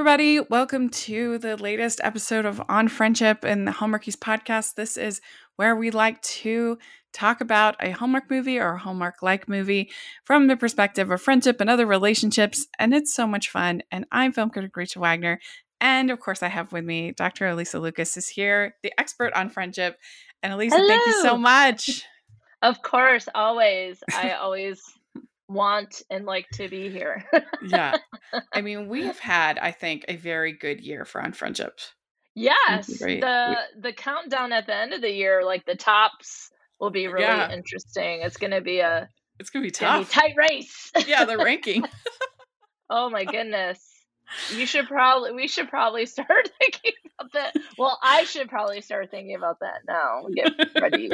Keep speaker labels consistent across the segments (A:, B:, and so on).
A: everybody. Welcome to the latest episode of On Friendship and the Hallmarkies podcast. This is where we like to talk about a Hallmark movie or a Hallmark like movie from the perspective of friendship and other relationships. And it's so much fun. And I'm film critic Rachel Wagner. And of course, I have with me Dr. Alysa Lucas is here, the expert on friendship. And Alysa,
B: Hello.
A: thank you so much.
B: Of course, always. I always want and like to be here.
A: yeah. I mean, we have had, I think, a very good year for on friendship.
B: Yes. The the countdown at the end of the year, like the tops will be really
A: Yeah.
B: interesting. It's gonna be a,
A: It's going to be
B: it's gonna be
A: tough.
B: tight race.
A: yeah, the ranking.
B: oh my goodness. You should probably we should probably start thinking about that. Well, I should probably start thinking about that now. Get ready.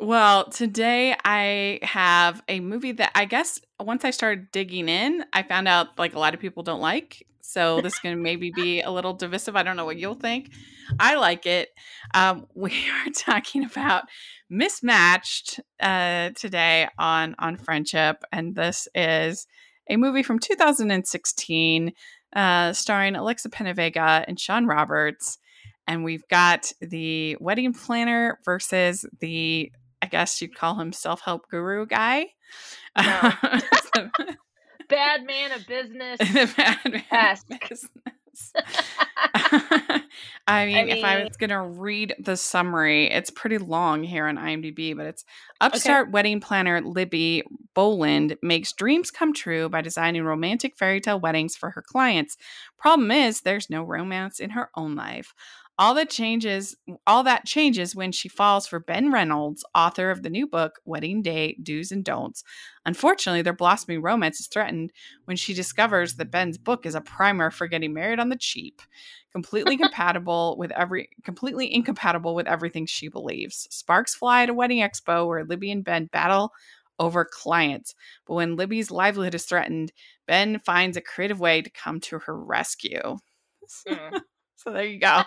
A: Well, today I have a movie that I guess once I started digging in, I found out like a lot of people don't like. So this can maybe be a little divisive. I don't know what you'll think. I like it. Um, we are talking about mismatched uh, today on on friendship, and this is a movie from 2016, uh, starring Alexa Penavega and Shawn Roberts. And we've got the wedding planner versus the guess you'd call him self help guru guy.
B: No. Bad man of business.
A: Bad man
B: Esque.
A: business. I mean, if I was going to read the summary, it's pretty long here on IMDb, but it's upstart wedding planner Libby Boland makes dreams come true by designing romantic fairy tale weddings for her clients. Problem is, there's no romance in her own life. All that changes, all that changes when she falls for Ben Reynolds, author of the new book Wedding Day Do's and Don'ts. Unfortunately, their blossoming romance is threatened when she discovers that Ben's book is a primer for getting married on the cheap, completely compatible with every completely incompatible with everything she believes. Sparks fly at a wedding expo where Libby and Ben battle over clients. But when Libby's livelihood is threatened, Ben finds a creative way to come to her rescue.
B: Mm.
A: So there you go.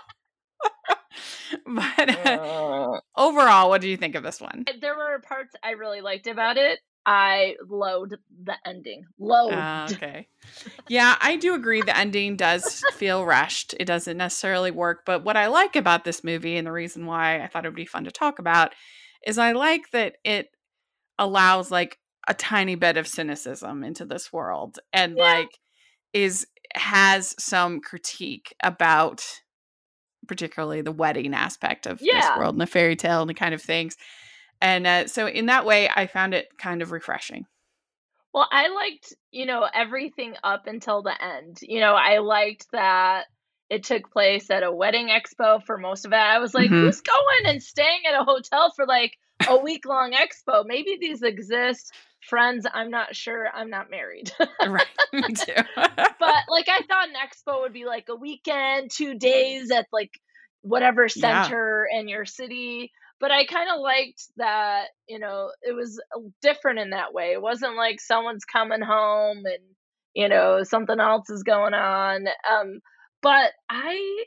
A: but uh,
B: Uh,
A: overall, what do you think of this one?
B: there were parts I really liked about it. I loathed the ending. Loathed.
A: Uh, okay. Yeah, I do agree the ending does feel rushed. It doesn't necessarily work. But what I like about this movie and the reason why I thought it would be fun to talk about is I like that it allows like a tiny bit of cynicism into this world and
B: Yeah.
A: like is has some critique about particularly the wedding aspect of this world and the fairy tale and the kind of things. And uh, so in that way, I found it kind of refreshing.
B: Well, I liked, you know, everything up until the end. You know, I liked that it took place at a wedding expo for most of it. I was like,
A: Mhm.
B: who's going and staying at a hotel for like a week long expo? Maybe these exist. Friends, I'm not sure. I'm not married.
A: right. Me too.
B: but like I thought an expo would be like a weekend, two days at like whatever
A: Yeah.
B: center in your city. But I kind of liked that, you know, it was different in that way. It wasn't like someone's coming home and, you know, something else is going on. Um, but I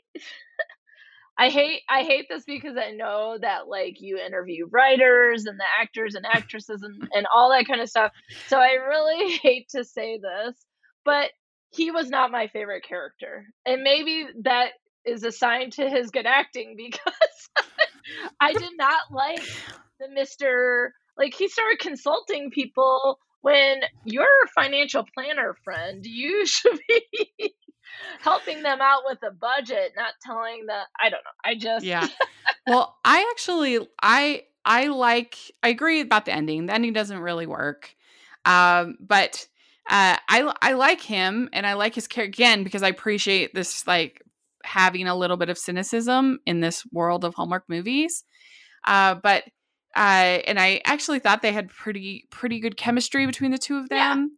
B: I hate I hate this because I know that like you interview writers and the actors and actresses and, and all that kind of stuff. So I really hate to say this, but he was not my favorite character. And maybe that is a sign to his good acting because I did not like the Mr. like he started consulting people when you're a financial planner friend, you should be helping them out with the budget, not telling them I don't know. I just
A: yeah. Well, I actually I I like I agree about the ending. The ending doesn't really work. Um, but uh, I I like him and I like his character again because I appreciate this like having a little bit of cynicism in this world of Hallmark movies. Uh, but uh, and I actually thought they had pretty pretty good chemistry between the two of
B: Yeah.
A: them.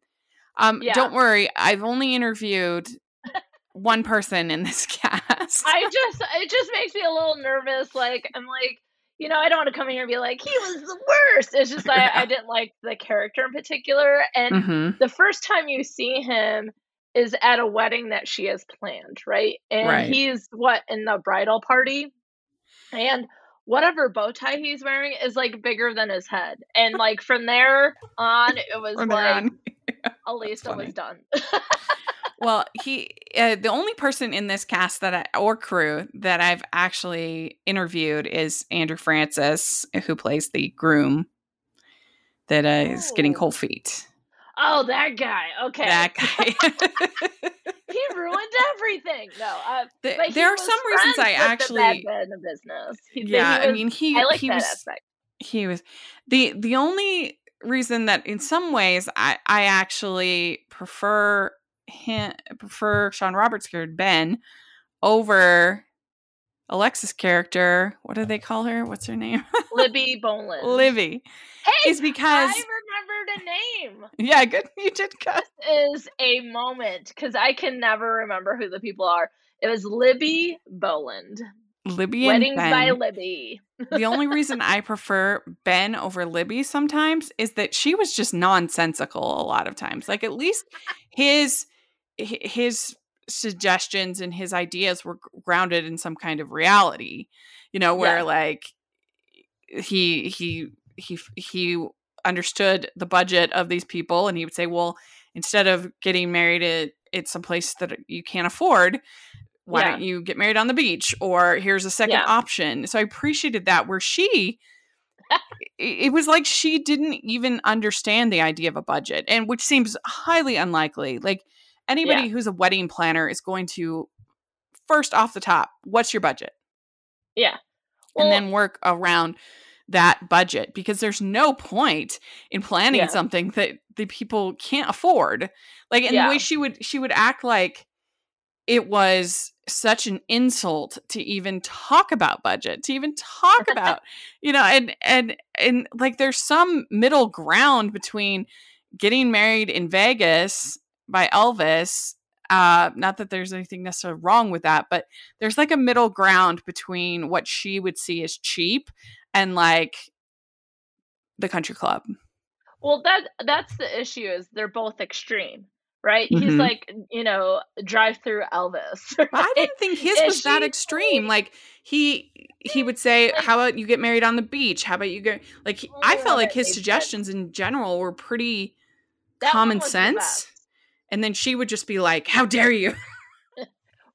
A: Um,
B: Yeah.
A: don't worry, I've only interviewed one person in this cast.
B: I just it just makes me a little nervous. Like I'm like, you know, I don't want to come in here and be like, he was the worst. It's just I,
A: Yeah.
B: I didn't like the character in particular. And
A: Mhm.
B: the first time you see him is at a wedding that she has planned, right? And
A: Right.
B: he's what in the bridal party, and whatever bow tie he's wearing is like bigger than his head. And like from there on, it was
A: From
B: like
A: on.
B: Alysa was done.
A: Well, he uh, the only person in this cast that I, or crew that I've actually interviewed is Andrew Francis, who plays the groom that uh, is getting oh. cold feet.
B: Oh, that guy. Okay.
A: That guy.
B: he ruined everything. No, uh,
A: the, there are some reasons I actually bad
B: in the business.
A: He, yeah,
B: was,
A: I mean he.
B: I like
A: he
B: that
A: was,
B: aspect.
A: He was the the only reason that in some ways I I actually prefer him prefer Shawn Roberts' character Ben over Alexa's character. What do they call her? What's her name?
B: Libby Boland.
A: Libby.
B: Hey,
A: is because
B: I remembered a name.
A: Yeah, good. You did good.
B: This is a moment because I can never remember who the people are. It was Libby Boland.
A: Libby
B: Weddings
A: Ben.
B: by Libby.
A: the only reason I prefer Ben over Libby sometimes is that she was just nonsensical a lot of times. Like at least his his suggestions and his ideas were grounded in some kind of reality. You know, where yeah. like he he he he understood the budget of these people and he would say, "Well, instead of getting married at, at some place that you can't afford, why yeah. don't you get married on the beach or here's a second yeah. option so i appreciated that where she it was like she didn't even understand the idea of a budget and which seems highly unlikely like anybody yeah. who's a wedding planner is going to first off the top what's your budget
B: yeah
A: well, and then work around that budget because there's no point in planning yeah. something that the people can't afford like in yeah. the way she would she would act like it was such an insult to even talk about budget to even talk about you know and and and like there's some middle ground between getting married in Vegas by Elvis uh not that there's anything necessarily wrong with that but there's like a middle ground between what she would see as cheap and like the country club
B: well that that's the issue is they're both extreme right? Mm-hmm. He's like, you know, drive through Elvis. Right?
A: I didn't think his was that extreme. Like he he would say, like, "How about you get married on the beach? How about you go?" Like he, I felt like his suggestions in general were pretty common sense. And then she would just be like, "How dare you?"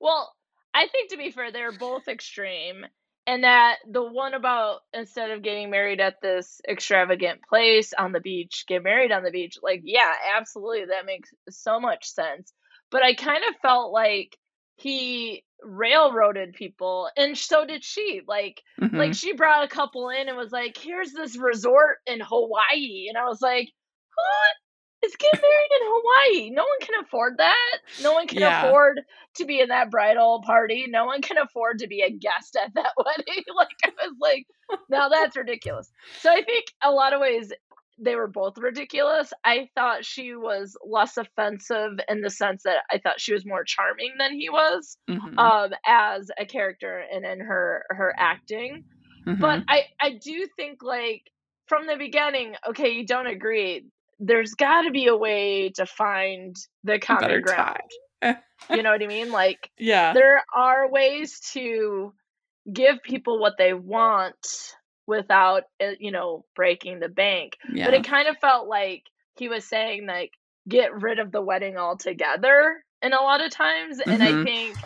B: well, I think to be fair, they're both extreme and that the one about instead of getting married at this extravagant place on the beach get married on the beach like yeah absolutely that makes so much sense but i kind of felt like he railroaded people and so did she like mm-hmm. like she brought a couple in and was like here's this resort in hawaii and i was like what is getting married in Hawaii. No one can afford that. No one can yeah. afford to be in that bridal party. No one can afford to be a guest at that wedding. like I was like, now that's ridiculous. So I think a lot of ways they were both ridiculous. I thought she was less offensive in the sense that I thought she was more charming than he was mm-hmm. um, as a character and in her her acting. Mm-hmm. But I I do think like from the beginning, okay, you don't agree there's got to be a way to find the common ground. you know what I mean? Like,
A: yeah,
B: there are ways to give people what they want without, uh, you know, breaking the bank. Yeah. But it kind of felt like he was saying, like, get rid of the wedding altogether. And a lot of times, mm-hmm. and I mm-hmm. think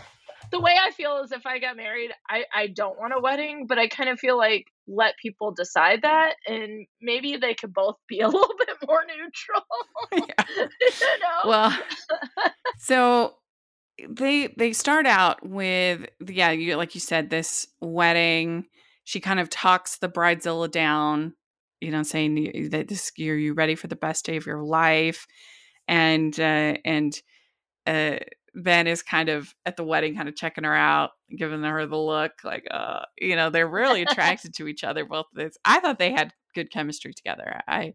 B: the way I feel is if I got married, I, I don't want a wedding, but I kind of feel like let people decide that and maybe they could both be a little bit more neutral.
A: yeah. you know? Well, so they they start out with yeah, you like you said this wedding. She kind of talks the bridezilla down, you know, saying that this year you ready for the best day of your life, and uh, and uh, Ben is kind of at the wedding, kind of checking her out, giving her the look, like, uh, you know, they're really attracted to each other. Both of this, I thought they had good chemistry together. I,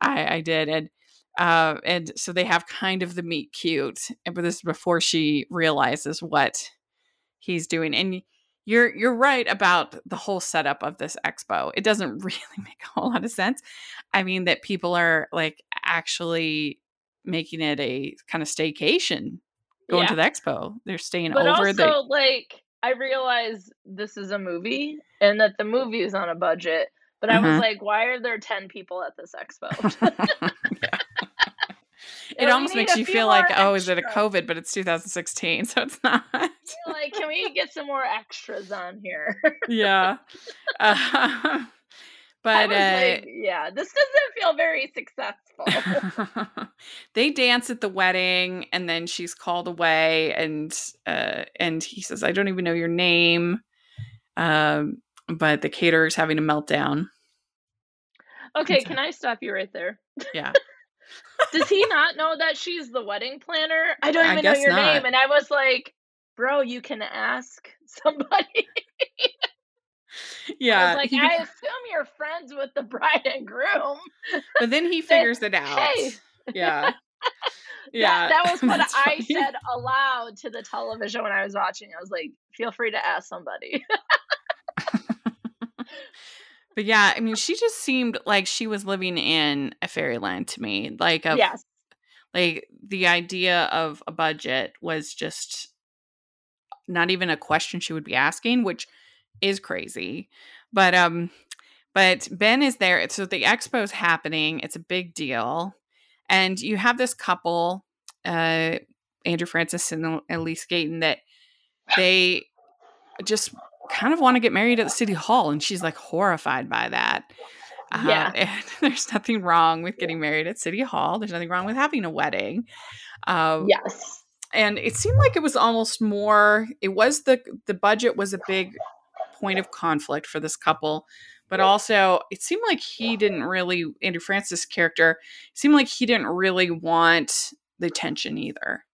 A: I, I did, and uh, and so they have kind of the meet cute, but this is before she realizes what he's doing. And you're you're right about the whole setup of this expo. It doesn't really make a whole lot of sense. I mean, that people are like actually making it a kind of staycation going yeah. to the expo. They're staying
B: but
A: over.
B: Also, the- like I realize this is a movie and that the movie is on a budget, but uh-huh. I was uh-huh. like, why are there ten people at this expo?
A: it almost makes you feel like, oh, is it a COVID? But it's 2016, so it's not.
B: like, can we get some more extras on here?
A: yeah. Uh, but uh, like,
B: yeah, this doesn't feel very successful.
A: they dance at the wedding, and then she's called away, and uh, and he says, "I don't even know your name." Um, but the caterer's having a meltdown.
B: Okay, can I stop you right there?
A: Yeah.
B: Does he not know that she's the wedding planner? I don't even I know your not. name. And I was like, bro, you can ask somebody.
A: yeah.
B: I like. I assume you're friends with the bride and groom.
A: But then he figures it out. Hey. Yeah.
B: Yeah. That, that was what I funny. said aloud to the television when I was watching. I was like, feel free to ask somebody.
A: But yeah, I mean, she just seemed like she was living in a fairyland to me. Like, a,
B: yes,
A: like the idea of a budget was just not even a question she would be asking, which is crazy. But um, but Ben is there. So the expo is happening. It's a big deal, and you have this couple, uh, Andrew Francis and Elise Gatien, that they just kind of want to get married at the city hall and she's like horrified by that.
B: Uh, yeah.
A: and there's nothing wrong with getting married at city hall. There's nothing wrong with having a wedding.
B: Uh, yes.
A: and it seemed like it was almost more it was the the budget was a big point of conflict for this couple but also it seemed like he didn't really andrew francis character seemed like he didn't really want the attention either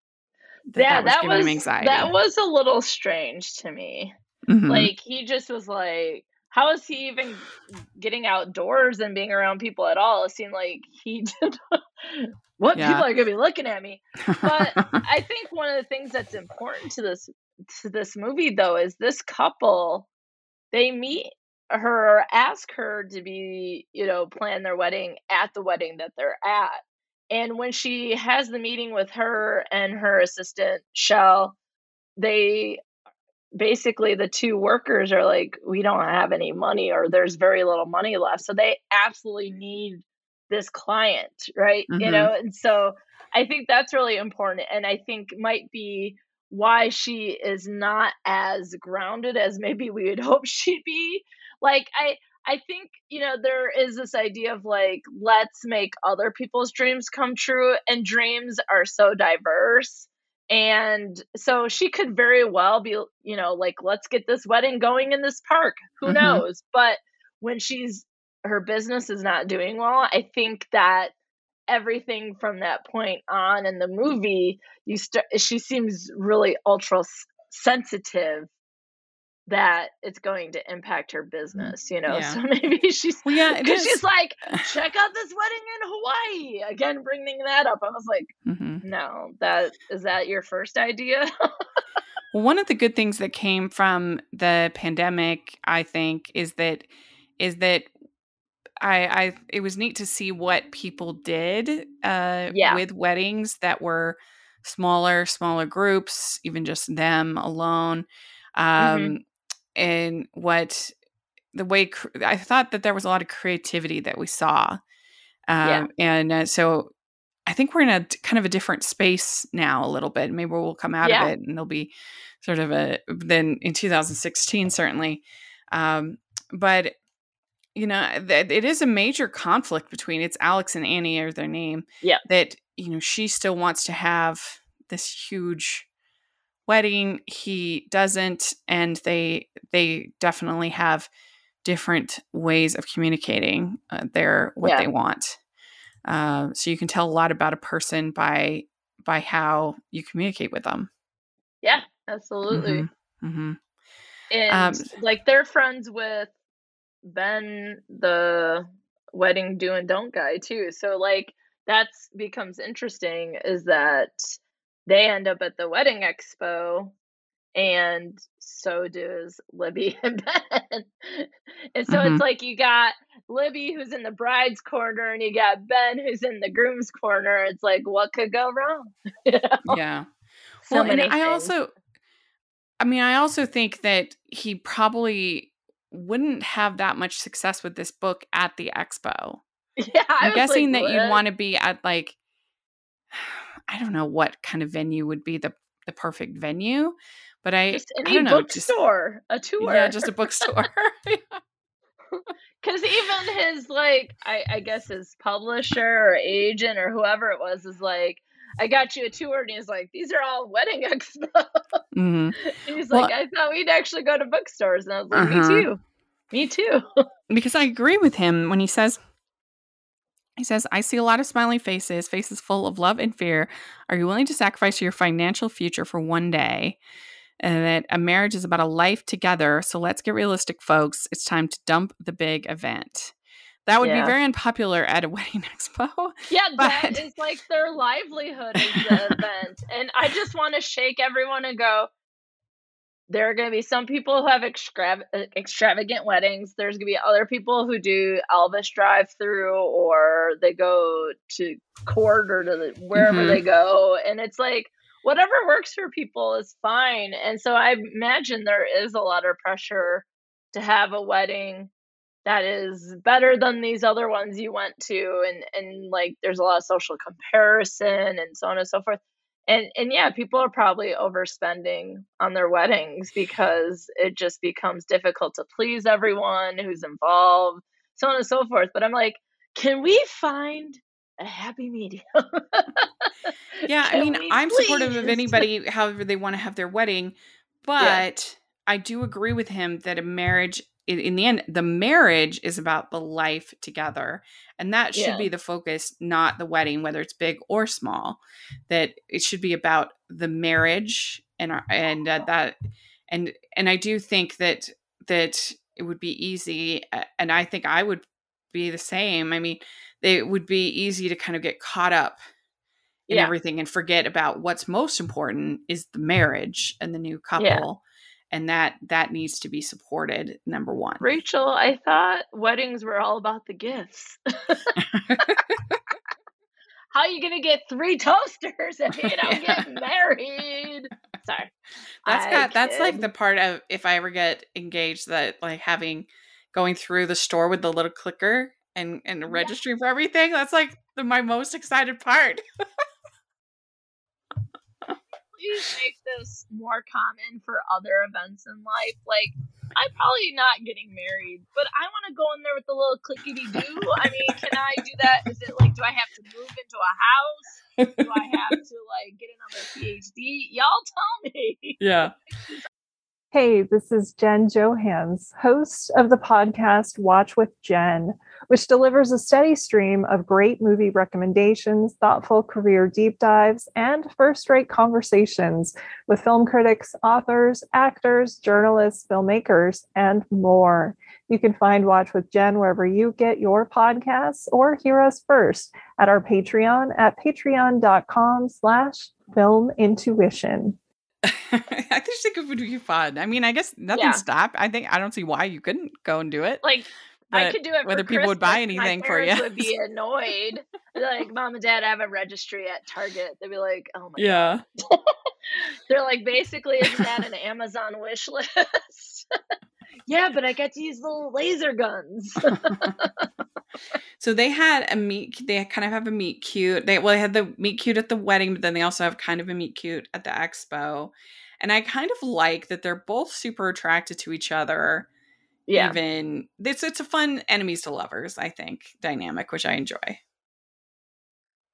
B: that yeah, that was, that was that was a little strange to me. Mm-hmm. Like he just was like, how is he even getting outdoors and being around people at all? It seemed like he did. what yeah. people are gonna be looking at me? But I think one of the things that's important to this to this movie though is this couple they meet her ask her to be you know plan their wedding at the wedding that they're at and when she has the meeting with her and her assistant shell they basically the two workers are like we don't have any money or there's very little money left. So they absolutely need this client right? Mm-hmm. you know and so i think that's really important and i think might be why she is not as grounded as maybe we would hope she'd be. Like i i think you know there is this idea of like let's make other people's dreams come true and dreams are so diverse and so she could very well be, you know, like, let's get this wedding going in this park. Who mm-hmm. knows? But when she's, her business is not doing well, I think that everything from that point on in the movie, you start, she seems really ultra sensitive that it's going to impact her business, you know. Yeah. So maybe she's well, yeah, because she's like, check out this wedding in Hawaii. Again, bringing that up, I was like, mm-hmm. no, that is that your first idea?
A: well, one of the good things that came from the pandemic, I think, is that is that I, I it was neat to see what people did uh, yeah. with weddings that were smaller, smaller groups, even just them alone. Mm-hmm. Um, mm-hmm and what the way I thought that there was a lot of creativity that we saw. Um, yeah. And uh, so I think we're in a kind of a different space now a little bit. Maybe we'll come out yeah. of it and there'll be sort of a, then in 2016, certainly. Um, but, you know, th- it is a major conflict between it's Alex and Annie or their name.
B: Yeah.
A: That, you know, she still wants to have this huge wedding he doesn't and they they definitely have different ways of communicating uh, their what yeah. they want uh, so you can tell a lot about a person by by how you communicate with them
B: yeah absolutely mm-hmm. Mm-hmm. and um, like they're friends with ben the wedding do and don't guy too so like that's becomes interesting is that they end up at the wedding expo and so does Libby and Ben. and so mm-hmm. it's like you got Libby who's in the bride's corner and you got Ben who's in the groom's corner. It's like what could go wrong?
A: you know? Yeah. So well, and I also I mean, I also think that he probably wouldn't have that much success with this book at the expo.
B: Yeah,
A: I'm guessing like, that you'd want to be at like I don't know what kind of venue would be the the perfect venue, but I
B: just
A: any
B: I don't know, bookstore, a tour.
A: Yeah, just a bookstore.
B: Because even his like, I, I guess his publisher or agent or whoever it was is like, I got you a tour, and he's like, these are all wedding expo. Mm-hmm. he's well, like, I thought we'd actually go to bookstores, and I was like, uh-huh. me too, me too.
A: because I agree with him when he says he says, I see a lot of smiling faces, faces full of love and fear. Are you willing to sacrifice your financial future for one day? And that a marriage is about a life together. So let's get realistic, folks. It's time to dump the big event. That would yeah. be very unpopular at a wedding expo.
B: Yeah, but... that is like their livelihood is the event. And I just want to shake everyone and go, there are going to be some people who have extrav- extravagant weddings. There's going to be other people who do Elvis drive through or they go to court or to the, wherever mm-hmm. they go. And it's like, whatever works for people is fine. And so I imagine there is a lot of pressure to have a wedding that is better than these other ones you went to and and like there's a lot of social comparison and so on and so forth and and yeah people are probably overspending on their weddings because it just becomes difficult to please everyone who's involved so on and so forth but i'm like can we find a happy medium
A: yeah i mean i'm please? supportive of anybody however they want to have their wedding but yeah. i do agree with him that a marriage in, in, the end the marriage is about the life together and that should yeah. be the focus not the wedding whether it's big or small that it should be about the marriage and and uh, that and and I do think that that it would be easy and I think I would be the same I mean it would be easy to kind of get caught up in yeah. everything and forget about what's most important is the marriage and the new couple yeah and that that needs to be supported number one.
B: Rachel i thought weddings were all about the gifts. How are you gonna get three toasters if you don't get married? Sorry.
A: That's got that's like the part of if i ever get engaged that like having going through the store with the little clicker and and registering yeah. for everything that's like the, my most excited part
B: please make this more common for other events in life. Like, I'm probably not getting married, but I want to go in there with the little clickety do. I mean, can I do that? Is it like, do I have to move into a house? Do I have to like get another PhD? Y'all tell me.
A: Yeah.
C: Hey, this is Jen Johans, host of the podcast Watch with Jen, which delivers a steady stream of great movie recommendations, thoughtful career deep dives, and first rate conversations with film critics, authors, actors, journalists, filmmakers, and more. You can find Watch with Jen wherever you get your podcasts or hear us first at our Patreon at patreon.com slash film intuition.
A: I just think it would be fun. I mean, I guess nothing yeah. stopped. I think I don't see why you couldn't go and do it.
B: Like I could do it.
A: Whether people
B: Christmas,
A: would buy anything for you,
B: would be annoyed. like, mom and dad I have a registry at Target. They'd be like, "Oh my
A: yeah."
B: They're like, basically, isn't that an Amazon wish list? Yeah, but I get to use little laser guns.
A: so they had a meet. They kind of have a meet cute. They well, they had the meet cute at the wedding, but then they also have kind of a meet cute at the expo. And I kind of like that they're both super attracted to each other. Yeah. Even it's it's a fun enemies to lovers, I think, dynamic, which I enjoy.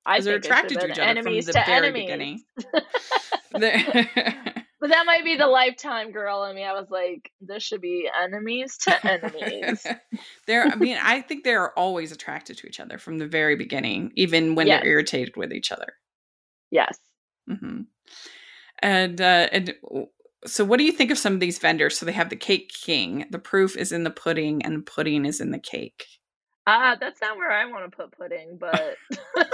B: I they're attracted to each other enemies from the very enemies. beginning. but that might be the lifetime girl in me. I was like, this should be enemies to enemies.
A: they're, I mean, I think they're always attracted to each other from the very beginning, even when yes. they're irritated with each other.
B: Yes.
A: Mm-hmm. And uh, and so, what do you think of some of these vendors? So they have the Cake King. The proof is in the pudding, and the pudding is in the cake.
B: Ah, uh, that's not where I want to put pudding, but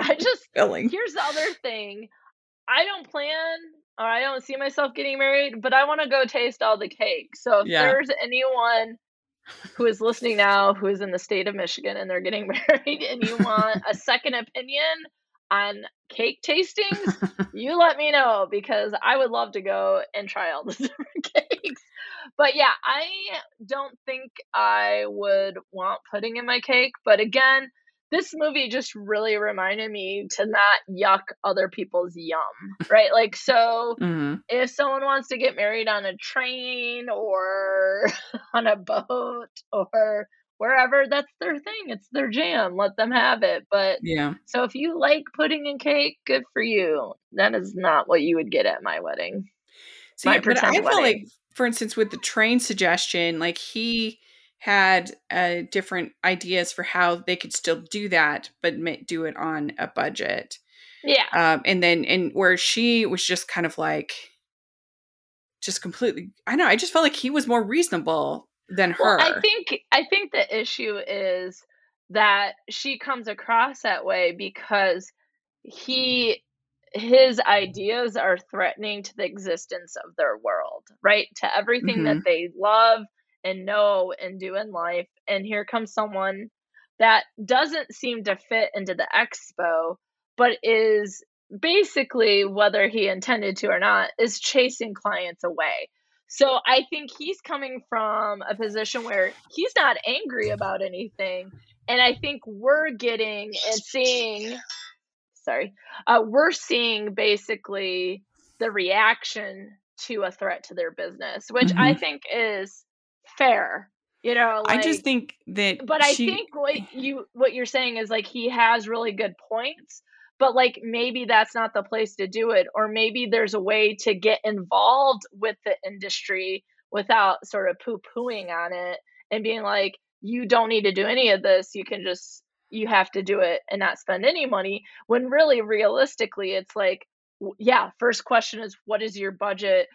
B: I just Filling. here's the other thing. I don't plan or I don't see myself getting married, but I want to go taste all the cake. So if yeah. there's anyone who is listening now who is in the state of Michigan and they're getting married and you want a second opinion on cake tastings, you let me know because I would love to go and try all the different cakes. But yeah, I don't think I would want pudding in my cake. But again, this movie just really reminded me to not yuck other people's yum, right? Like, so mm-hmm. if someone wants to get married on a train or on a boat or wherever, that's their thing. It's their jam. Let them have it. But
A: yeah.
B: So if you like pudding and cake, good for you. That is not what you would get at my wedding.
A: See, my but I feel like, for instance, with the train suggestion, like he had uh, different ideas for how they could still do that, but do it on a budget.
B: Yeah.
A: Um, and then, and where she was just kind of like, just completely, I know, I just felt like he was more reasonable than her.
B: Well, I think, I think the issue is that she comes across that way because he, his ideas are threatening to the existence of their world, right? To everything mm-hmm. that they love and know and do in life. And here comes someone that doesn't seem to fit into the expo, but is basically, whether he intended to or not, is chasing clients away. So I think he's coming from a position where he's not angry about anything. And I think we're getting and seeing, sorry, uh, we're seeing basically the reaction to a threat to their business, which mm-hmm. I think is fair you know
A: like, i just think that
B: but i think what you what you're saying is like he has really good points but like maybe that's not the place to do it or maybe there's a way to get involved with the industry without sort of poo-pooing on it and being like you don't need to do any of this you can just you have to do it and not spend any money when really realistically it's like yeah first question is what is your budget?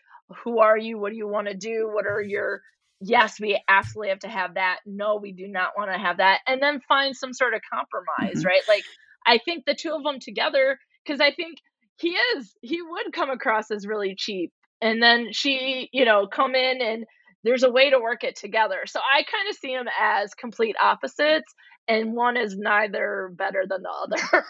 B: Who are you? What do you want to do? What are your yes, we absolutely have to have that. No, we do not want to have that. And then find some sort of compromise, mm-hmm. right? Like, I think the two of them together, because I think he is, he would come across as really cheap. And then she, you know, come in and there's a way to work it together. So I kind of see them as complete opposites and one is neither better than the other.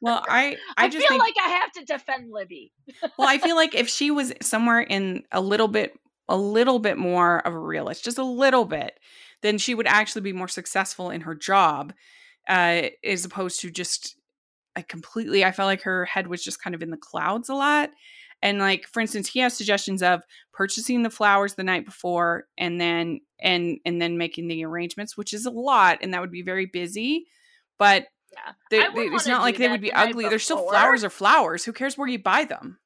A: well, I I,
B: I
A: just
B: feel
A: think,
B: like I have to defend Libby.
A: well, I feel like if she was somewhere in a little bit a little bit more of a realist, just a little bit, then she would actually be more successful in her job, uh, as opposed to just like completely. I felt like her head was just kind of in the clouds a lot. And like for instance, he has suggestions of purchasing the flowers the night before and then and and then making the arrangements, which is a lot, and that would be very busy. But yeah. They, they, it's not like they would be ugly. They're still flowers or flowers. Who cares where you buy them?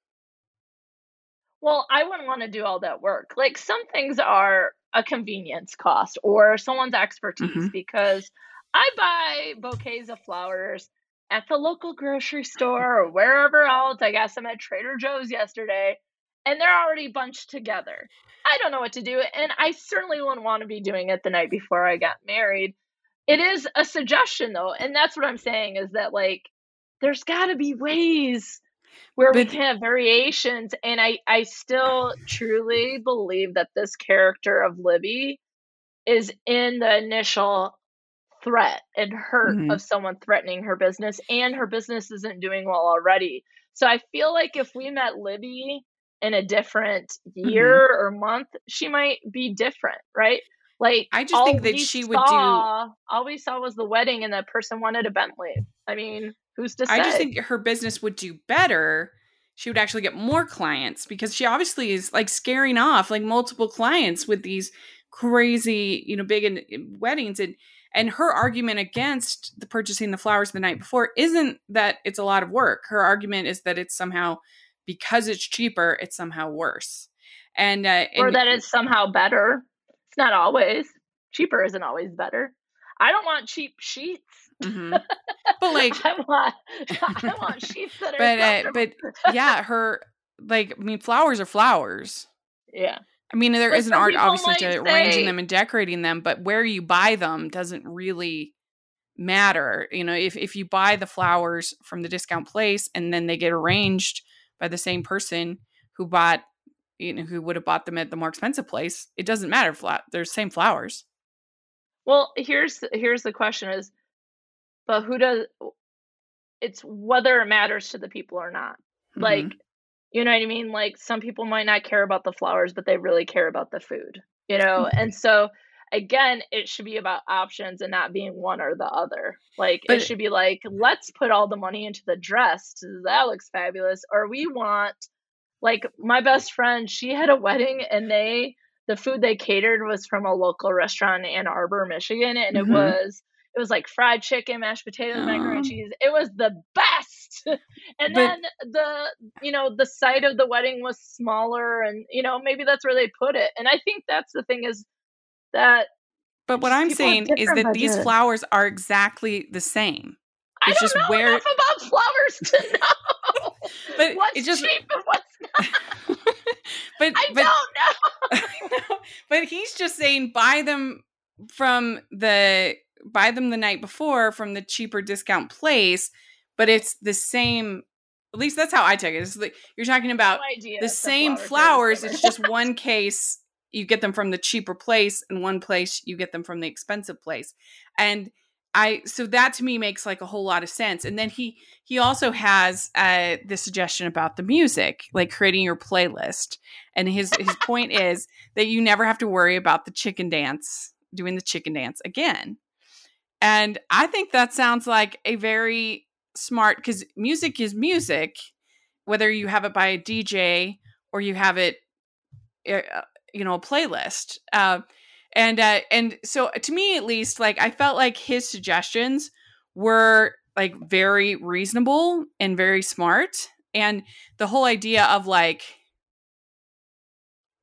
B: Well, I wouldn't want to do all that work. Like some things are a convenience cost or someone's expertise mm-hmm. because I buy bouquets of flowers at the local grocery store or wherever else. I guess I'm at Trader Joe's yesterday and they're already bunched together. I don't know what to do. And I certainly wouldn't want to be doing it the night before I got married. It is a suggestion though. And that's what I'm saying is that like there's got to be ways where but, we can have variations and i i still truly believe that this character of libby is in the initial threat and hurt mm-hmm. of someone threatening her business and her business isn't doing well already so i feel like if we met libby in a different year mm-hmm. or month she might be different right like
A: I just think that she would
B: do. All we saw was the wedding, and that person wanted a Bentley. I mean, who's to say?
A: I just think her business would do better. She would actually get more clients because she obviously is like scaring off like multiple clients with these crazy, you know, big in, in weddings and and her argument against the purchasing the flowers the night before isn't that it's a lot of work. Her argument is that it's somehow because it's cheaper, it's somehow worse. And, uh,
B: or that it's somehow better It's not always. Cheaper isn't always better. I don't want cheap sheets. Mm-hmm.
A: But like,
B: I want, I want sheets that are. But uh,
A: but yeah, her like I mean, flowers are flowers.
B: Yeah.
A: I mean, there is an art obviously to say, arranging them and decorating them, but where you buy them doesn't really matter. You know, if if you buy the flowers from the discount place and then they get arranged by the same person who bought you know who would have bought them at the more expensive place it doesn't matter flat they're the same flowers
B: well here's here's the question is but who does it's whether it matters to the people or not mm-hmm. like you know what i mean like some people might not care about the flowers but they really care about the food you know mm-hmm. and so again, it should be about options and not being one or the other. Like but, it should be like, let's put all the money into the dress. That looks fabulous. Or we want like my best friend, she had a wedding and they the food they catered was from a local restaurant in Ann Arbor, Michigan, and mm-hmm. it was it was like fried chicken, mashed potatoes, macaroni and cheese. It was the best. and but, then the you know the site of the wedding was smaller, and you know maybe that's where they put it. And I think that's the thing is that.
A: But what I'm saying is that budget. these flowers are exactly the same.
B: It's I don't just know where... enough about flowers to know but what's just... cheap and what's not.
A: but
B: I
A: but,
B: don't
A: know. but he's just saying buy them from the buy them the night before from the cheaper discount place, but it's the same. At least that's how I take it. It's like you're talking about
B: no
A: the same flowers. it's just one case you get them from the cheaper place, and one place you get them from the expensive place. And I so that to me makes like a whole lot of sense. And then he he also has uh the suggestion about the music, like creating your playlist. And his his point is that you never have to worry about the chicken dance, doing the chicken dance again. And I think that sounds like a very smart because music is music, whether you have it by a DJ or you have it, eh, uh, you know, a playlist. Uh, and uh, and so to me at least, like I felt like his suggestions were like very reasonable and very smart, and the whole idea of like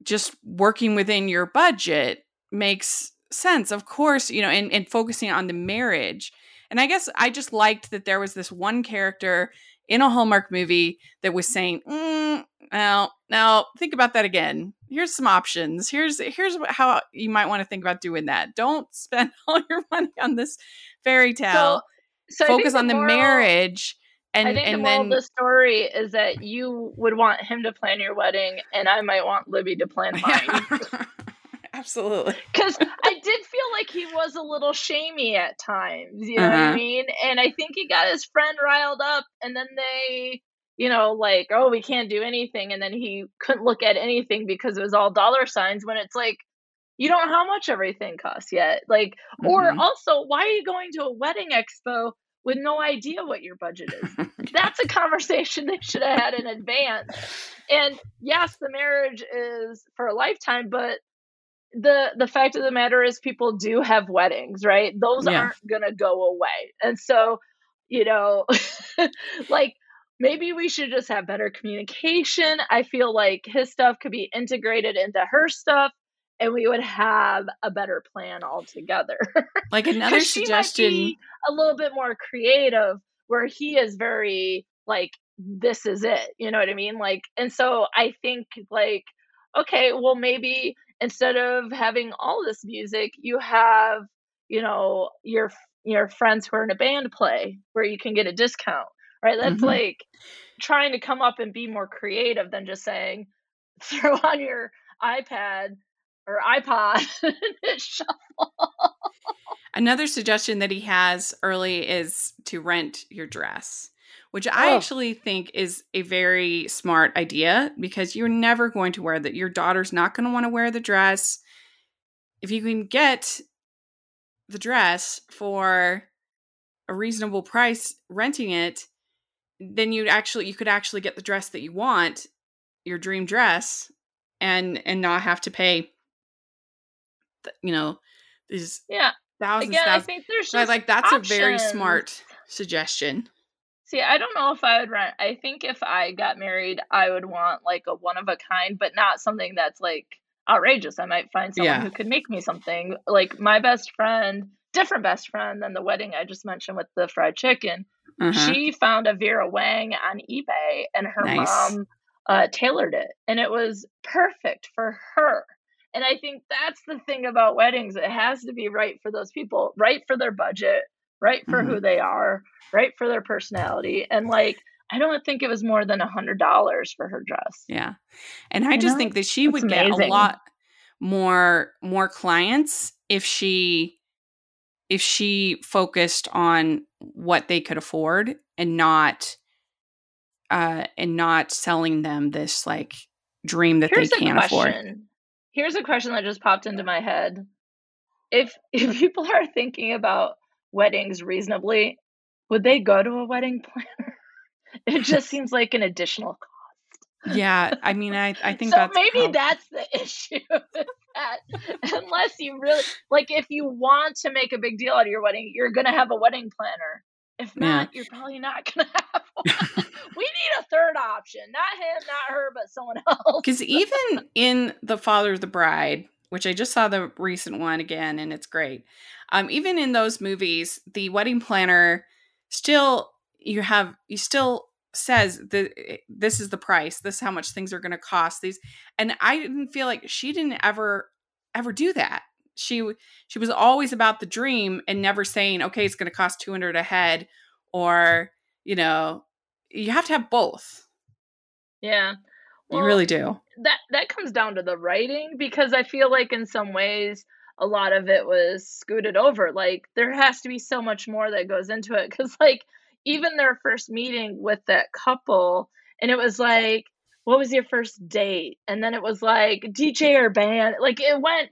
A: just working within your budget makes sense. Of course, you know, and, and focusing on the marriage. And I guess I just liked that there was this one character in a Hallmark movie that was saying, mm, now, now think about that again. Here's some options. Here's here's how you might want to think about doing that. Don't spend all your money on this fairy tale. So, so Focus on the, moral, marriage. And,
B: I think
A: and
B: the moral
A: then,
B: of the story is that you would want him to plan your wedding, and I might want Libby to plan mine.
A: Absolutely.
B: Because I did feel like he was a little shamey at times, you know uh-huh. what I uh-huh. mean? And I think he got his friend riled up, and then they, you know, like, oh, we can't do anything. And then he couldn't look at anything because it was all dollar signs when it's like, you don't know how much everything costs yet. Like, mm-hmm. or also, why are you going to a wedding expo with no idea what your budget is? That's a conversation they should have had in advance. And yes, the marriage is for a lifetime, but the the fact of the matter is people do have weddings right? Those yeah. aren't gonna go away. And so you know like maybe we should just have better communication. I feel like his stuff could be integrated into her stuff and we would have a better plan altogether.
A: Like another suggestion
B: a little bit more creative where he is very like this is it you know what i mean? Like and so i think like okay well maybe instead of having all this music, you have, you know, your your friends who are in a band play where you can get a discount, right? That's mm-hmm. like trying to come up and be more creative than just saying throw on your iPad or iPod shuffle.
A: Another suggestion that he has early is to rent your dress which I oh. actually think is a very smart idea because you're never going to wear that. Your daughter's not going to want to wear the dress. If you can get the dress for a reasonable price renting it, then you'd actually you could actually get the dress that you want, your dream dress, and and not have to pay you know these
B: yeah
A: thousands
B: Again,
A: thousands.
B: I think there's
A: like that's
B: options.
A: a very smart suggestion.
B: See, I don't know if I would rent. I think if I got married, I would want like a one of a kind, but not something that's like outrageous. I might find someone yeah. who could make me something. Like my best friend, different best friend than the wedding I just mentioned with the fried chicken. Uh-huh. She found a Vera Wang on eBay and her nice. mom uh, tailored it, and it was perfect for her. And I think that's the thing about weddings. It has to be right for those people, right for their budget, right for mm-hmm. who they are, right for their personality. And like, I don't think it was more than a hundred dollars for her dress.
A: Yeah. And I you just know? think that she That's would amazing. get a lot more more clients if she if she focused on what they could afford and not uh and not selling them this like dream that Here's they can't afford.
B: Here's a question that just popped into my head. if if people are thinking about weddings reasonably, would they go to a wedding planner? it just seems like an additional cost.
A: Yeah, I mean, I I think
B: so
A: that's
B: maybe
A: how-
B: that's the issue. that unless you really like, if you want to make a big deal out of your wedding, you're gonna have a wedding planner. If
A: Yeah.
B: not, you're probably not gonna have one. we need a third option, not him, not her, but someone else.
A: Because even in The Father of the Bride, which I just saw the recent one again, and it's great. Um, even in those movies, the wedding planner still you have you still says that this is the price, this is how much things are going to cost. These, and I didn't feel like she didn't ever ever do that. She she was always about the dream and never saying, okay, it's going to cost two hundred a head, or you know, you have to have both.
B: Yeah.
A: you really do.
B: that that comes down to the writing because I feel like in some ways a lot of it was scooted over. Like there has to be so much more that goes into it because like even their first meeting with that couple and it was like what was your first date and then it was like DJ or band like it went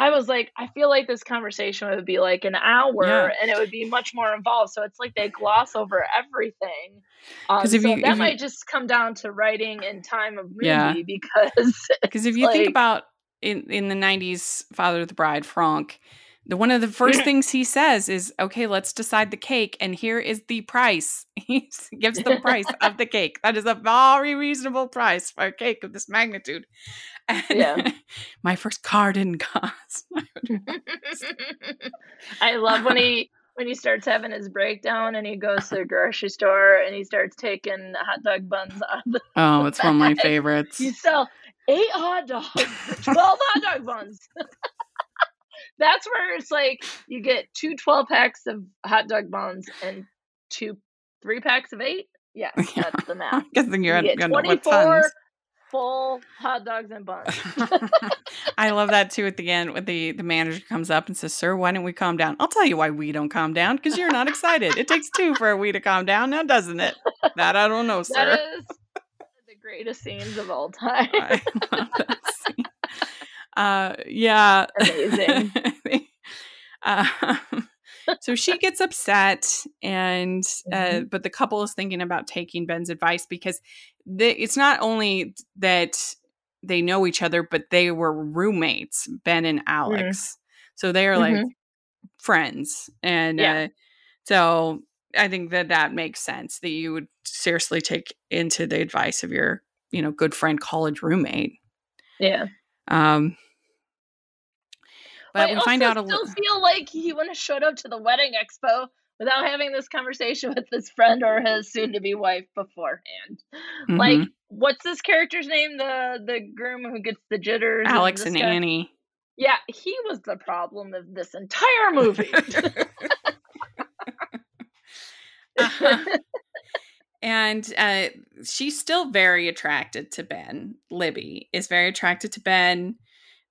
B: I was like I feel like this conversation would be like an hour
A: Yeah.
B: and it would be much more involved so it's like they gloss over everything um,
A: if
B: so
A: you-
B: that
A: if you-
B: might just come down to writing and time of movie
A: Yeah.
B: because
A: Because if you think about in in the '90s, Father of the Bride, Franck, the one of the first things he says is, "Okay, let's decide the cake, and here is the price." He gives the price of the cake. That is a very reasonable price for a cake of this magnitude. And
B: Yeah.
A: my first car didn't cost.
B: I love when he when he starts having his breakdown and he goes to the grocery store and he starts taking hot dog buns out of the
A: oh, it's one of my favorites.
B: you sell eight hot dogs, twelve hot dog buns. That's where it's like you get two 12 packs of hot dog buns and two three packs of eight. Yeah, that's the math.
A: Guessing you're
B: You
A: at
B: get
A: you know, what
B: 24 full hot dogs and buns.
A: I love that too. At the end, when the the manager comes up and says, "Sir, why don't we calm down?" I'll tell you why we don't calm down because you're not excited. It takes two for a we to calm down, now doesn't it? That I don't know, sir.
B: is the greatest scenes of all time.
A: I love that scene. Uh, yeah,
B: Amazing.
A: um, so she gets upset, and uh,
B: Mhm.
A: but the couple is thinking about taking Ben's advice because the, it's not only that they know each other, but they were roommates, Ben and Alex. So they are like
B: Mhm.
A: friends, and
B: Yeah.
A: uh, so I think that that makes sense that you would seriously take into the advice of your you know good friend college roommate.
B: Yeah.
A: Um, but
B: I
A: we find out a
B: still
A: little.
B: feel like he wouldn't have showed up to the wedding expo without having this conversation with his friend or his soon-to-be wife beforehand. Like,
A: Mhm.
B: what's this character's name? The the groom who gets the jitters.
A: Alex
B: this
A: and? Annie.
B: Yeah, he was the problem of this entire movie.
A: Uh-huh. and uh, she's still very attracted to Ben. Libby is very attracted to Ben.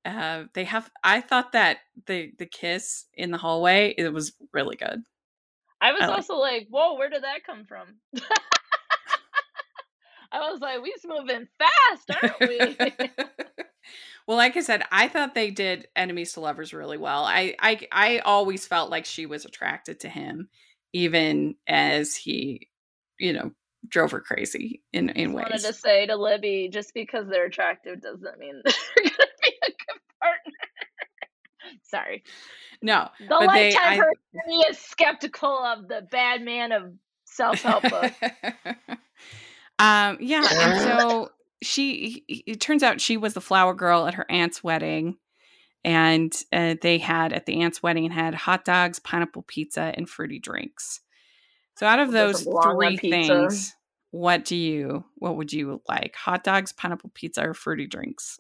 A: Uh, they have. I thought that the the kiss in the hallway it was really good.
B: I was
A: I like-
B: also like, "Whoa, where did that come from?" I was like, "We's moving fast, aren't we?"
A: well, like I said, I thought they did enemies to lovers really well. I I I always felt like she was attracted to him, even as he, you know, drove her crazy in in
B: wanted
A: ways.
B: Wanted to say to Libby, just because they're attractive doesn't mean they're gonna be a good partner. Sorry.
A: No,
B: The
A: But they-
B: lifetime
A: I-
B: person is skeptical of the bad man of self help book.
A: um, yeah, and so she. It turns out she was the flower girl at her aunt's wedding, and uh, they had at the aunt's wedding had hot dogs, pineapple pizza, and fruity drinks. So out of those three things, what do you? What would you like? Hot dogs, pineapple pizza, or fruity drinks?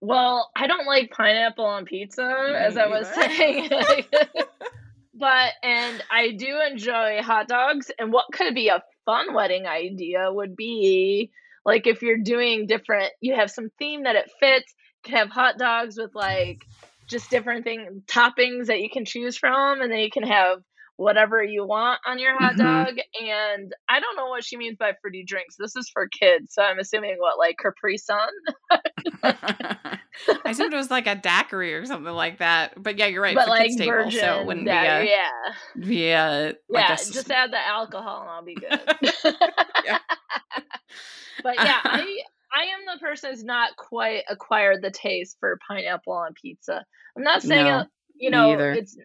B: Well, I don't like pineapple on pizza, as I was saying. but and I do enjoy hot dogs. And what could be a fun wedding idea would be like if you're doing different, you have some theme that it fits. Have hot dogs with like just different thing toppings that you can choose from, and then you can have whatever you want on your hot
A: Mhm.
B: dog. And I don't know what she means by fruity drinks. This is for kids, so I'm assuming what like Capri Sun.
A: I assumed it was like a daiquiri or something like that. But yeah, you're right. But like table, virgin, so it wouldn't
B: yeah,
A: be a,
B: yeah,
A: via
B: like yeah. A, just add the alcohol and I'll be good. yeah. but yeah, I I am the person who's not quite acquired the taste for pineapple on pizza. I'm not saying no, you know it's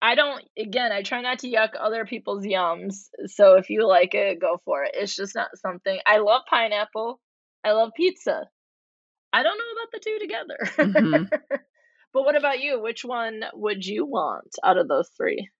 B: I don't again, I try not to yuck other people's yums. So if you like it, go for it. It's just not something I love pineapple. I love pizza. I don't know about the two together. Mm-hmm. but what about you? Which one would you want out of those three?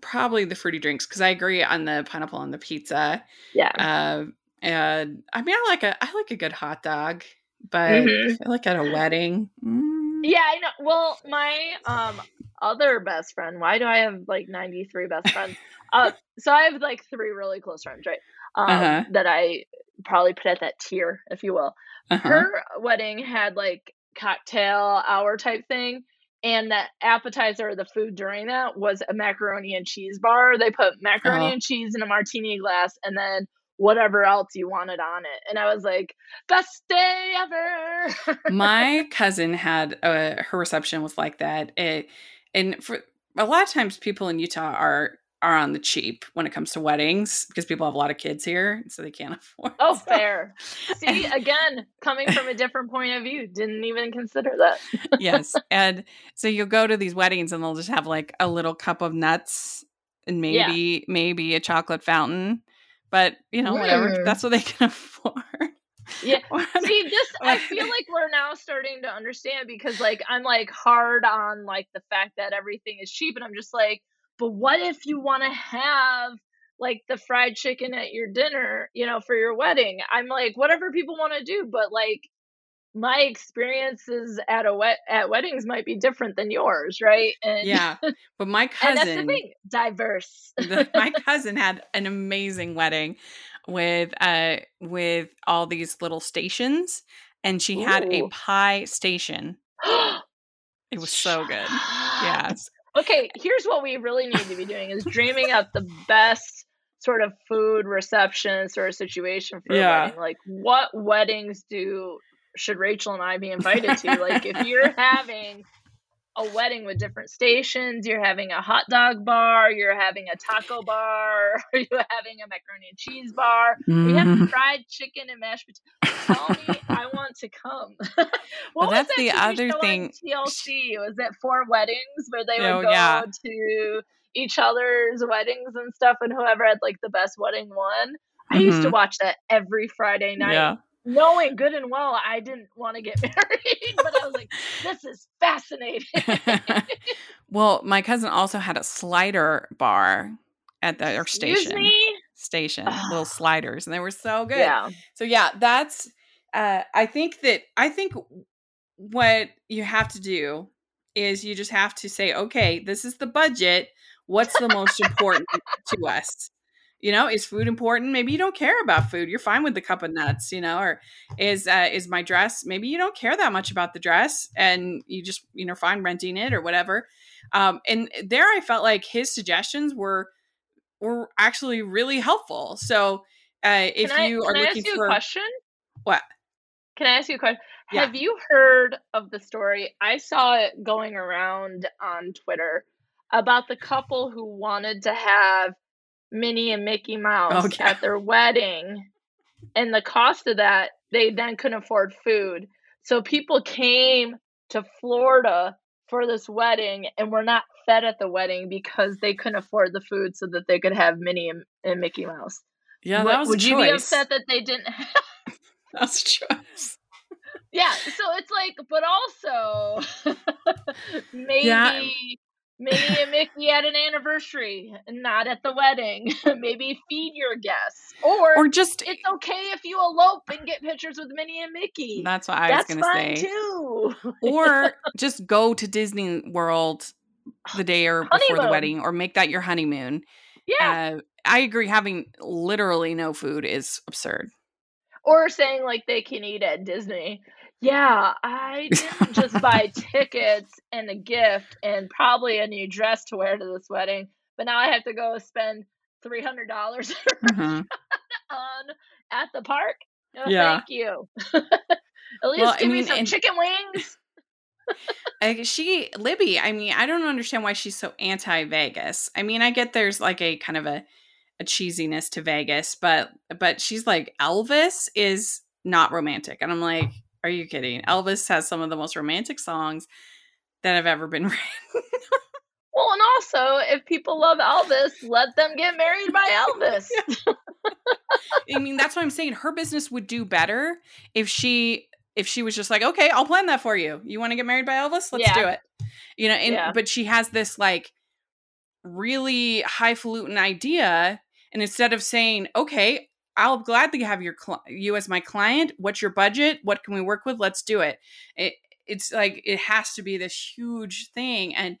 A: Probably the fruity drinks because I agree on the pineapple on the pizza.
B: Yeah.
A: Uh, and I mean, I like a I like a good hot dog, but mm-hmm. I like at a wedding.
B: Mm. Yeah, I know. Well, my um other best friend. Why do I have like 93 best friends? uh, so I have like three really close friends, right? Um, uh-huh. That I probably put at that tier, if you will. Uh-huh. Her wedding had like cocktail hour type thing. And the appetizer, the food during that was a macaroni and cheese bar. They put macaroni uh-huh. and cheese in a martini glass and then whatever else you wanted on it. And I was like, best day ever.
A: My cousin had a, her reception was like that. It and for a lot of times people in Utah are are on the cheap when it comes to weddings because people have a lot of kids here, so they can't afford.
B: Oh, so. fair. See, again, coming from a different point of view, didn't even consider that.
A: yes, and so you'll go to these weddings and they'll just have like a little cup of nuts and maybe yeah. maybe a chocolate fountain, but you know mm. whatever. That's what they can afford.
B: Yeah. See, this I feel like we're now starting to understand because like I'm like hard on like the fact that everything is cheap and I'm just like, but what if you want to have like the fried chicken at your dinner, you know, for your wedding? I'm like, whatever people want to do, but like my experiences at a wet at weddings might be different than yours, right?
A: And yeah, but my cousin,
B: thing, diverse.
A: the, my cousin had an amazing wedding with uh with all these little stations and she Ooh. had a pie station. it was so good. Yes.
B: Okay, here's what we really need to be doing is dreaming up the best sort of food reception sort of situation for yeah. a wedding. Like what weddings do should Rachel and I be invited to? like if you're having a wedding with different stations. You're having a hot dog bar. You're having a taco bar. are You're having a macaroni and cheese bar. Mm-hmm. We have fried chicken and mashed potatoes. Tell me, I want to come. what
A: well, that's that the other thing.
B: TLC was it four weddings where they would oh, go yeah. to each other's weddings and stuff, and whoever had like the best wedding won. I mm-hmm. used to mm-hmm. watch that every Friday night. Yeah knowing good and well I didn't want to get married, but I was like, this is fascinating.
A: well, my cousin also had a slider bar at their station.
B: Me?
A: Station, little sliders, and they were so good. Yeah. So yeah, that's. Uh, I think that I think what you have to do is you just have to say, okay, this is the budget. What's the most important to us? You know is food important? Maybe you don't care about food. You're fine with the cup of nuts you know or is uh, is my dress maybe you don't care that much about the dress and you just you know fine renting it or whatever. Um, and there i felt like his suggestions were were actually really helpful. So uh, if
B: I,
A: you are looking
B: you
A: for
B: a question?
A: What?
B: Can i ask you a question yeah. have you heard of the story? I saw it going around on twitter about the couple who wanted to have Minnie and Mickey Mouse okay. at their wedding. And the cost of that, they then couldn't afford food. So people came to Florida for this wedding and were not fed at the wedding because they couldn't afford the food so that they could have Minnie and, and Mickey Mouse.
A: Yeah, that was
B: Would
A: you
B: be upset that they didn't have?
A: That's choice.
B: Yeah, so it's like, but also maybe yeah. Minnie and Mickey at an anniversary, not at the wedding. Maybe feed your guests, or
A: or just
B: it's okay if you elope and get pictures with Minnie and Mickey.
A: That's what I That's was going to say
B: too.
A: or just go to Disney World the day or before the wedding, or make that your honeymoon.
B: Yeah, uh,
A: I agree. Having literally no food is absurd.
B: Or saying like they can eat at Disney. Yeah, I didn't just buy tickets and a gift and probably a new dress to wear to this wedding, but now I have to go spend three hundred dollars mm-hmm. on at the park. No, yeah. thank you. At least well, give I mean, me some chicken wings.
A: like she Libby, I mean, I don't understand why she's so anti Vegas. I mean, I get there's like a kind of a a cheesiness to Vegas, but but she's like Elvis is not romantic. And I'm like, are you kidding? Elvis has some of the most romantic songs that have ever been written.
B: well, and also, if people love Elvis, let them get married by Elvis.
A: I mean, that's what I'm saying. Her business would do better if she if she was just like, okay, I'll plan that for you. You want to get married by Elvis? Let's yeah. do it. You know, and yeah. but she has this like really highfalutin idea, and instead of saying, okay, I'll gladly have your cl- you as my client. What's your budget? What can we work with? Let's do it. It it's like it has to be this huge thing, and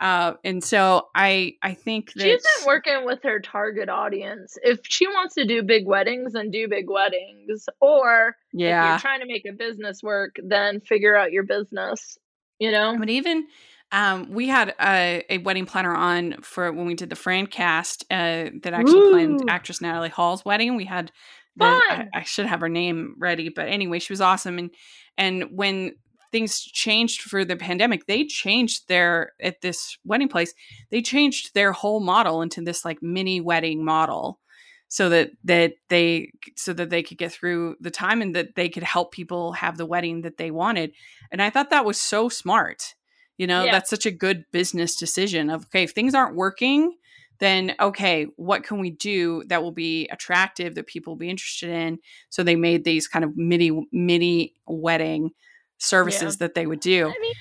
A: uh, and so I I think that
B: she's been working with her target audience. If she wants to do big weddings, then do big weddings. Or yeah, if you're trying to make a business work, then figure out your business. You know,
A: but even um, we had a, a, wedding planner on for when we did the Fran cast uh, that actually Ooh. planned actress Natalie Hall's wedding. We had the, I, I, should have her name ready, but anyway, she was awesome. And and when things changed for the pandemic, they changed their at this wedding place. They changed their whole model into this like mini wedding model so that that they so that they could get through the time and that they could help people have the wedding that they wanted and i thought that was so smart you know, yeah. that's such a good business decision of okay, if things aren't working, then okay, what can we do that will be attractive that people will be interested in? So they made these kind of mini mini wedding services yeah. that they would do. I mean,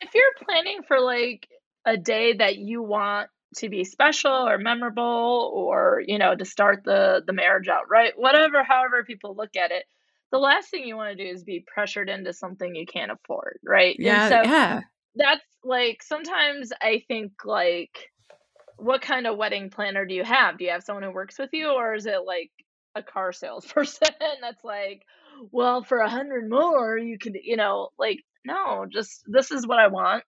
B: if you're planning for like a day that you want to be special or memorable or you know to start the the marriage out right whatever however people look at it the last thing you want to do is be pressured into something you can't afford right
A: yeah so yeah
B: that's like sometimes I think like what kind of wedding planner do you have? Do you have someone who works with you or is it like a car salesperson that's like, well, for a hundred more you could you know, like, no, just this is what I want.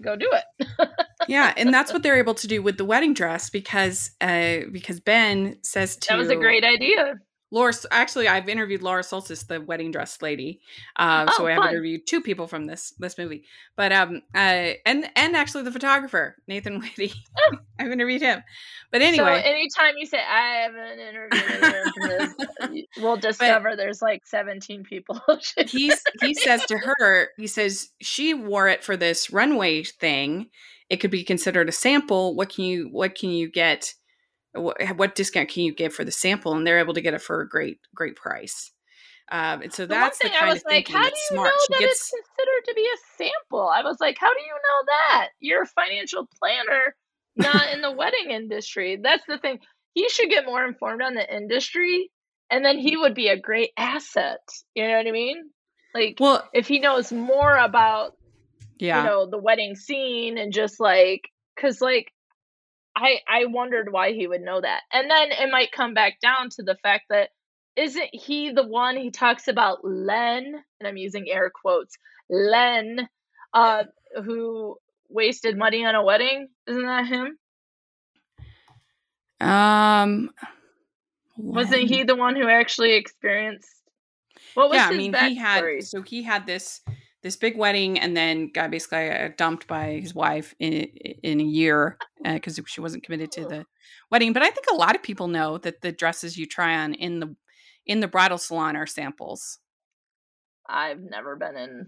B: Go do it.
A: yeah, and that's what they're able to do with the wedding dress because uh because Ben says to
B: That was a great idea.
A: Laura, actually, I've interviewed Laura Soltis, the wedding dress lady. Um, oh, so I have fun. interviewed two people from this this movie, but um, uh, and and actually the photographer Nathan Whitty. Oh. I've interviewed him. But anyway,
B: so anytime you say I haven't interviewed, we'll discover but there's like 17 people.
A: he's he says to her, he says she wore it for this runway thing. It could be considered a sample. What can you what can you get? What, what discount can you give for the sample and they're able to get it for a great great price um, and so the that's the kind I was of like, how do you smart. know
B: that gets... it's considered to be a sample? I was like, how do you know that? You're a financial planner, not in the wedding industry. That's the thing. He should get more informed on the industry, and then he would be a great asset. You know what I mean? Like, well, if he knows more about, yeah, you know, the wedding scene and just like, because like I I wondered why he would know that. And then it might come back down to the fact that isn't he the one he talks about Len, and I'm using air quotes, Len, uh, who wasted money on a wedding? Isn't that him?
A: Um
B: wasn't he the one who actually experienced what was yeah, his I mean,
A: he had so he had this this big wedding and then got basically uh, dumped by his wife in in a year because uh, she wasn't committed to the wedding. But I think a lot of people know that the dresses you try on in the in the bridal salon are samples.
B: I've never been in.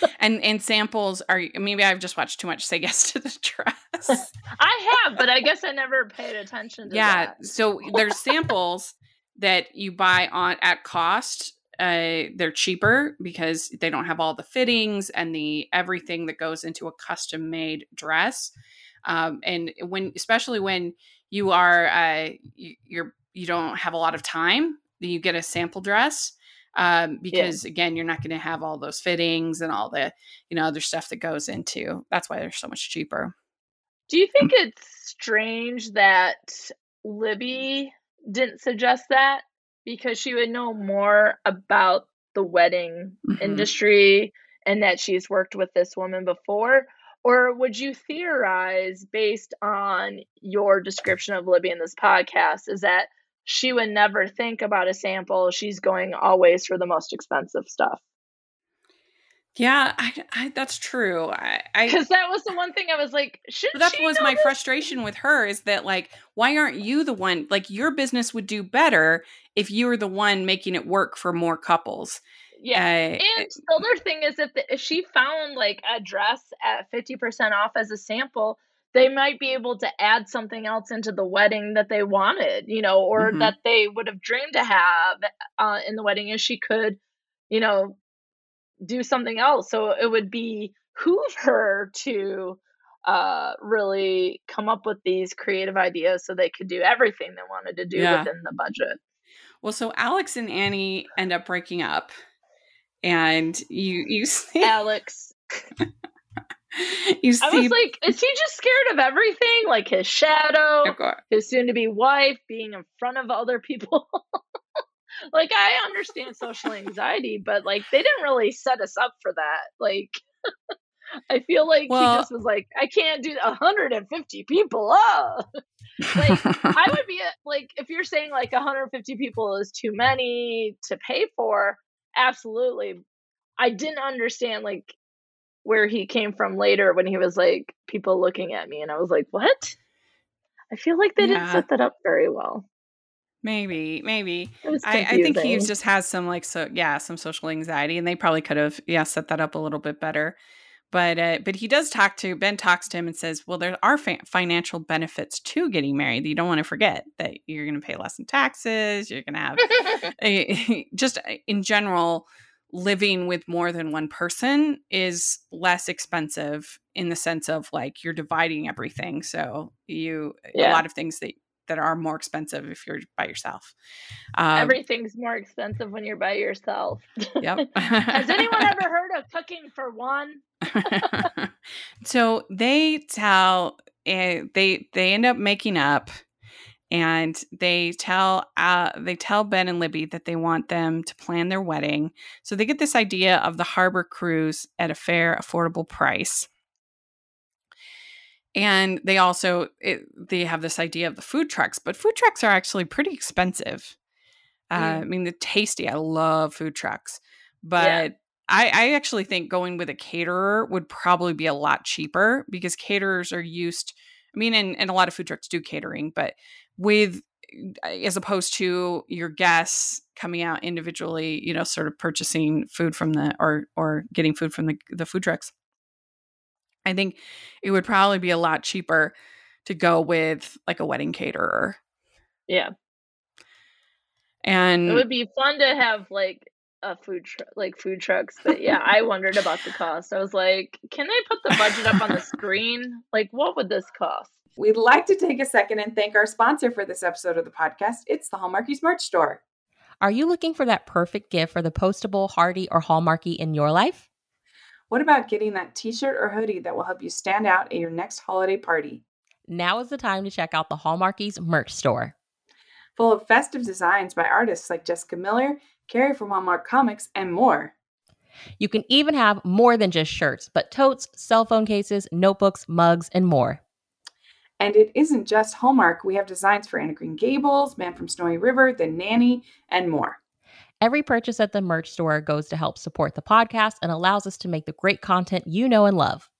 A: and and samples are maybe I've just watched too much Say Yes to the Dress.
B: I have, but I guess I never paid attention to yeah,
A: that. so there's samples that you buy on at cost uh, they're cheaper because they don't have all the fittings and the everything that goes into a custom made dress. Um, and when, especially when you are, uh, you, you're, you don't have a lot of time, you get a sample dress um, because yeah. again, you're not going to have all those fittings and all the, you know, other stuff that goes into. That's why they're so much cheaper.
B: Do you think it's strange that Libby didn't suggest that? Because she would know more about the wedding mm-hmm. industry and that she's worked with this woman before? Or would you theorize based on your description of Libby in this podcast is that she would never think about a sample. She's going always for the most expensive stuff.
A: Yeah, I, I, that's true. I
B: because that was the one thing I was like, should
A: that was my this? frustration with her is that like, why aren't you the one? Like, your business would do better if you were the one making it work for more couples.
B: Yeah, uh, and the other thing is if, the, if she found like a dress at fifty percent off as a sample, they might be able to add something else into the wedding that they wanted, you know, or mm-hmm. that they would have dreamed to have uh, in the wedding, and she could, you know, do something else. So it would be behoove her to uh, really come up with these creative ideas so they could do everything they wanted to do yeah. within the budget.
A: Well, so Alex and Annie end up breaking up, and you you see
B: Alex. you see, I was like, is he just scared of everything? Like his shadow, his soon-to-be wife, being in front of other people like I understand social anxiety, but like they didn't really set us up for that. Like I feel like well, he just was like, I can't do 150 people. Oh. like I would be uh, like, if you're saying like 150 people is too many to pay for, absolutely. I didn't understand like where he came from later when he was like people looking at me, and I was like, what? I feel like they yeah. didn't set that up very well.
A: Maybe, maybe. I, I, think he just has some like so yeah, some social anxiety, and they probably could have yeah set that up a little bit better. But uh, but he does talk to Ben talks to him and says, well, there are fa- financial benefits to getting married. You don't want to forget that you're going to pay less in taxes. You're going to have just uh, in general living with more than one person is less expensive in the sense of like you're dividing everything. So you yeah. a lot of things that that are more expensive if you're by yourself.
B: Um, Everything's more expensive when you're by yourself. Yep. Has anyone ever heard of cooking for one?
A: so they tell uh, they they end up making up and they tell uh, they tell Ben and Libby that they want them to plan their wedding. So they get this idea of the harbor cruise at a fair, affordable price and they also it, they have this idea of the food trucks but food trucks are actually pretty expensive. Uh, i mean the tasty. I love food trucks but yeah. I, I actually think going with a caterer would probably be a lot cheaper because caterers are used i mean and, and a lot of food trucks do catering but with uh, as opposed to your guests coming out individually you know sort of purchasing food from the or or getting food from the, the food trucks I think it would probably be a lot cheaper to go with like a wedding caterer.
B: Yeah.
A: And
B: it would be fun to have like a food tr- like food trucks, but yeah, I wondered about the cost. I was like, can they put the budget up on the screen? Like what would this cost?
D: We'd like to take a second and thank our sponsor for this episode of the podcast. It's the Hallmarkies merch store.
E: Are you looking for that perfect gift for the postable, hardy, or hallmarky in your life?
D: What about getting that t shirt or hoodie that will help you stand out at your next holiday party?
E: Now is the time to check out the Hallmarkies merch store.
D: Full of festive designs by artists like Jessica Miller, Carrie from Hallmark Comics, and more.
E: You can even have more than just shirts, but totes, cell phone cases, notebooks, mugs, and more.
D: And it isn't just Hallmark. We have designs for Anne of Green Gables, Man from Snowy River, The Nanny, and more.
E: Every purchase at the merch store goes to help support the podcast and allows us to make the great content you know and love.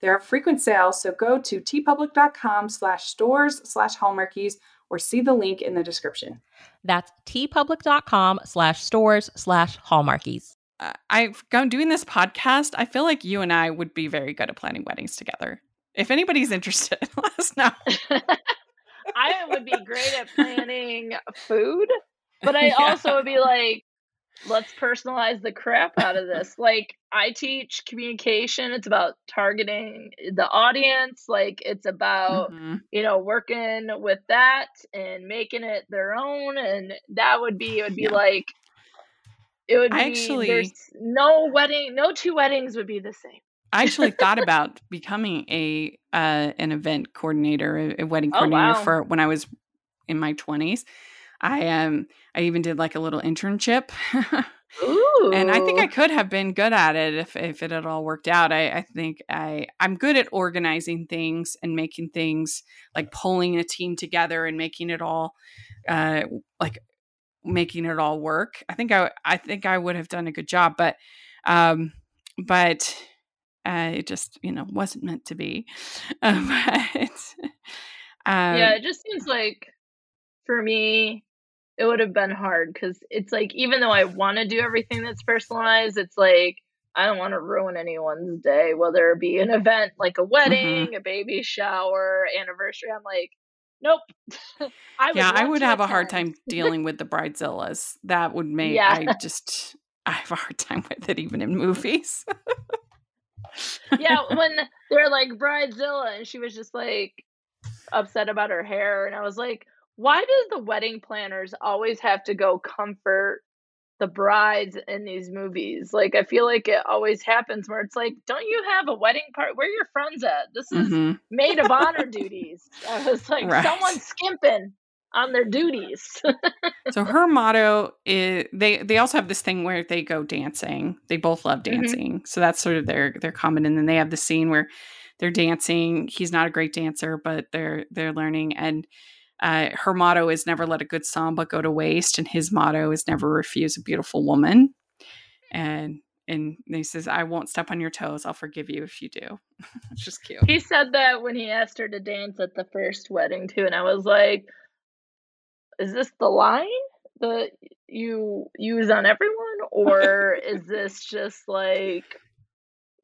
D: There are frequent sales, so go to teepublic.com slash stores slash hallmarkies or see the link in the description.
E: That's teepublic.com slash stores slash hallmarkies.
A: Uh, I've gone doing this podcast. I feel like you and I would be very good at planning weddings together. If anybody's interested, let us know.
B: I would be great at planning food but I yeah. also would be like, let's personalize the crap out of this. Like I teach communication. It's about targeting the audience. Like it's about, mm-hmm. you know, working with that and making it their own. And that would be, it would be yeah. like, it would be, actually, there's no wedding, no two weddings would be the same.
A: I actually thought about becoming a uh, an event coordinator, a, a wedding coordinator oh, wow. for when I was in my twenties. I um I even did like a little internship and I think I could have been good at it if if it had all worked out. I, I think I I'm good at organizing things and making things like pulling a team together and making it all uh like making it all work. I think I I think I would have done a good job, but um but uh, it just you know wasn't meant to be. Uh, but
B: yeah,
A: um,
B: it just seems like for me, it would have been hard because it's like even though I want to do everything that's personalized, it's like I don't want to ruin anyone's day, whether it be an event like a
A: Mm-hmm.
B: wedding, a baby shower, anniversary. I'm like, nope. I
A: yeah, I would have a hard time dealing with the bridezillas. That would make
B: Yeah.
A: I just I have a hard time with it even in movies.
B: yeah, when they're like bridezilla, and she was just like upset about her hair, and I was like, why does the wedding planners always have to go comfort the brides in these movies? Like, I feel like it always happens where it's like, don't you have a wedding party? Where are your friends at? This is
A: Mhm.
B: maid of honor duties. I was like,
A: Right.
B: someone's skimping on their duties.
A: So her motto is they they also have this thing where they go dancing. They both love
B: Mhm.
A: dancing. So that's sort of their their common and then they have the scene where they're dancing. He's not a great dancer, but they're they're learning and uh, her motto is never let a good samba go to waste and his motto is never refuse a beautiful woman. And and he says I won't step on your toes. I'll forgive you if you do. It's just cute.
B: he said that when he asked her to dance at the first wedding, too. And I was like, is this the line that you use on everyone? Or is this just like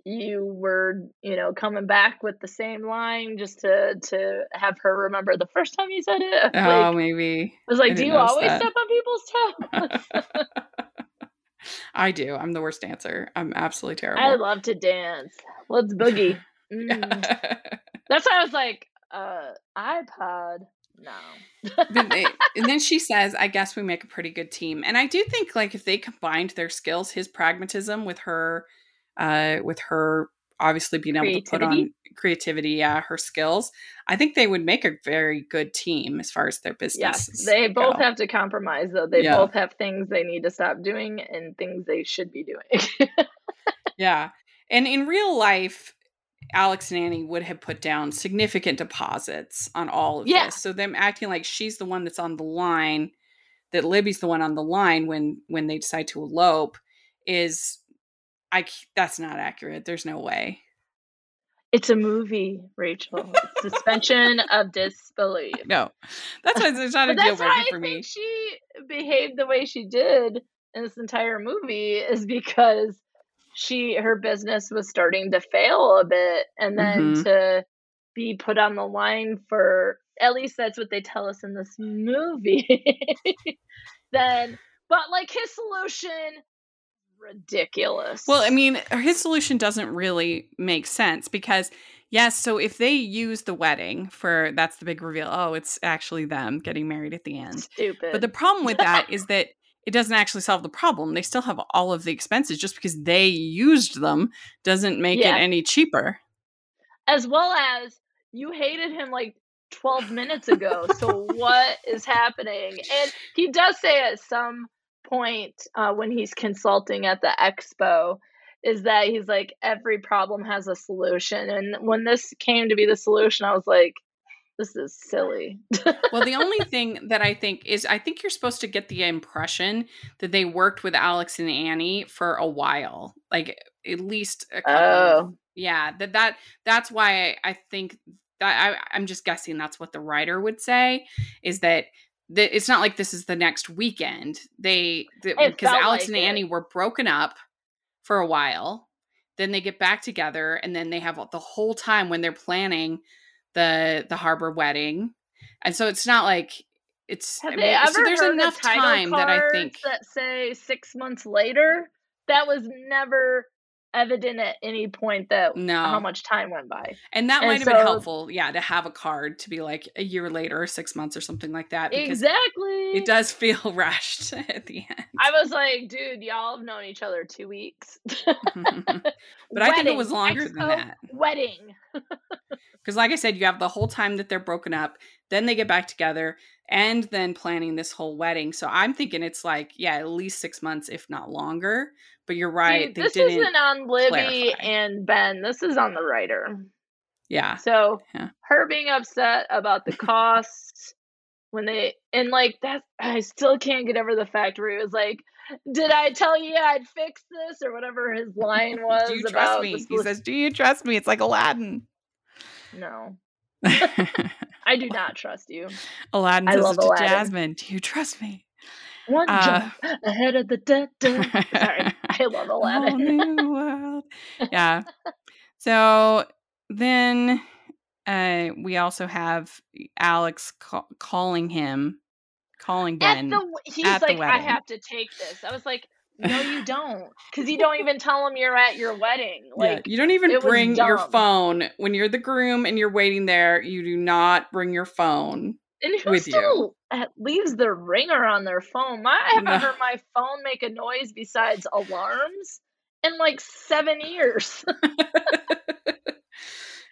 B: you were, you know, coming back with the same line just to to have her remember the first time you said it?
A: Oh, maybe.
B: I was like,
A: I
B: do you always
A: that.
B: step on people's toes?
A: I do. I'm the worst dancer. I'm absolutely terrible.
B: I love to dance. Let's boogie. Mm. That's why I was like, uh, iPod. No.
A: then they, and then she says, "I guess we make a pretty good team." And I do think, like, if they combined their skills, his pragmatism with her, uh, with her obviously being able to put on
B: Creativity?
A: yeah, her skills, I think they would make a very good team as far as their business.
B: Yes, they both
A: go.
B: have to compromise though. They
A: Yeah.
B: both have things they need to stop doing and things they should be doing.
A: Yeah. And in real life, Alex and Annie would have put down significant deposits on all of
B: Yeah.
A: this. So them acting like she's the one that's on the line, that Libby's the one on the line when when they decide to elope is I that's not accurate. There's no way.
B: it's a movie, Rachel. Suspension of disbelief.
A: No. That's why it's not a deal breaker for me.
B: she behaved the way she did in this entire movie is because she her business was starting to fail a bit and then
A: Mhm.
B: to be put on the line for at least that's what they tell us in this movie then but like his solution ridiculous
A: Well, I mean, his solution doesn't really make sense because yes, so if they use the wedding for that's the big reveal. Oh, it's actually them getting married at the end.
B: stupid
A: But the problem with that is that it doesn't actually solve the problem. They still have all of the expenses just because they used them doesn't make
B: Yeah.
A: it any cheaper.
B: as well as you hated him like 12 minutes ago so what is happening and he does say at some point uh, when he's consulting at the expo is that he's like every problem has a solution and when this came to be the solution i was like this is silly
A: Well, the only thing that I think is I think you're supposed to get the impression that they worked with Alex and Annie for a while. Like at least a couple of
B: oh
A: yeah that that that's why I, I think that I, I'm just guessing that's what the writer would say is that that it's not like this is the next weekend. They because Alex
B: like
A: and
B: it.
A: Annie were broken up for a while. Then they get back together and then they have the whole time when they're planning the the harbor wedding. And so it's not like it's
B: have
A: I
B: they ever
A: so there's
B: heard
A: enough
B: title
A: time that I think
B: that say six months later? That was never evident at any point that
A: no
B: how much time went by
A: And that
B: And
A: might have been helpful, yeah, to have a card to be like a year later or six months or something like that.
B: Exactly
A: it does feel rushed at the end.
B: I was like, dude, y'all have known each other two weeks.
A: But I think it was longer than that.
B: Wedding.
A: Because, like I said, you have the whole time that they're broken up, then they get back together, and then planning this whole wedding. So I'm thinking it's like, yeah, at least six months, if not longer. But you're right.
B: See, this isn't on Libby clarify. and Ben. This is on the writer.
A: Yeah.
B: So
A: yeah.
B: her being upset about the costs when they and like that I still can't get over the fact where he was like, Did I tell you I'd fix this? or whatever his line was.
A: do you trust me? He says, Do you trust me? It's like Aladdin.
B: No. I do not trust you.
A: Aladdin I says to Aladdin. Jasmine, Do you trust me?
B: One uh, jump ahead of the da Sorry. I love Aladdin.
A: yeah. So then uh, we also have Alex ca- calling him, calling Ben.
B: At the, he's at like, I have to take this. I was like, no, you don't, because you don't even tell them you're at your wedding. Like,
A: yeah, you don't even bring your phone when you're the groom and you're waiting there. You do not bring your phone
B: and who with still you. leaves their ringer on their phone? I haven't no. heard my phone make a noise besides alarms in like seven years.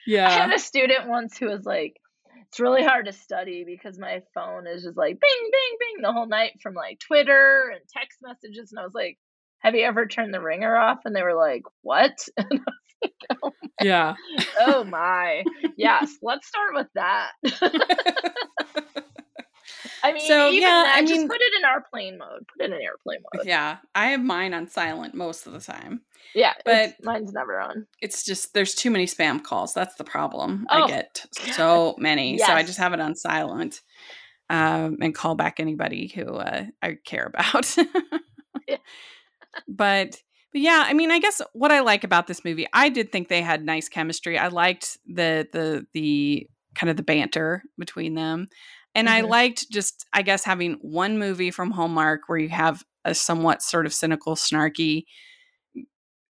A: yeah. I
B: had a student once who was like, it's really hard to study because my phone is just like bing, bing, bing the whole night from like Twitter and text messages. And I was like, have you ever turned the ringer off? And they were like, what? And I was like,
A: oh yeah.
B: oh my. Yes, let's start with that. I mean, so, yeah, that, I mean, just put it in airplane mode. Put it in airplane mode.
A: Yeah, I have mine on silent most of the time.
B: Yeah, but mine's never on.
A: It's just there's too many spam calls. That's the problem. Oh, I get so many, yes. so I just have it on silent um, and call back anybody who uh, I care about. yeah. But but yeah, I mean, I guess what I like about this movie, I did think they had nice chemistry. I liked the the the kind of the banter between them. And mm-hmm. I liked just, I guess, having one movie from Hallmark where you have a somewhat sort of cynical, snarky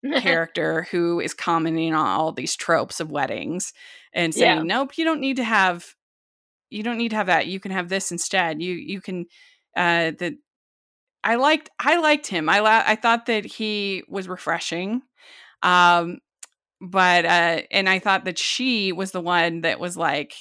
A: character who is commenting on all these tropes of weddings and saying, yeah. "Nope, you don't need to have, you don't need to have that. You can have this instead. You you can." Uh, that I liked, I liked him. I la- I thought that he was refreshing. Um, but uh, and I thought that she was the one that was like,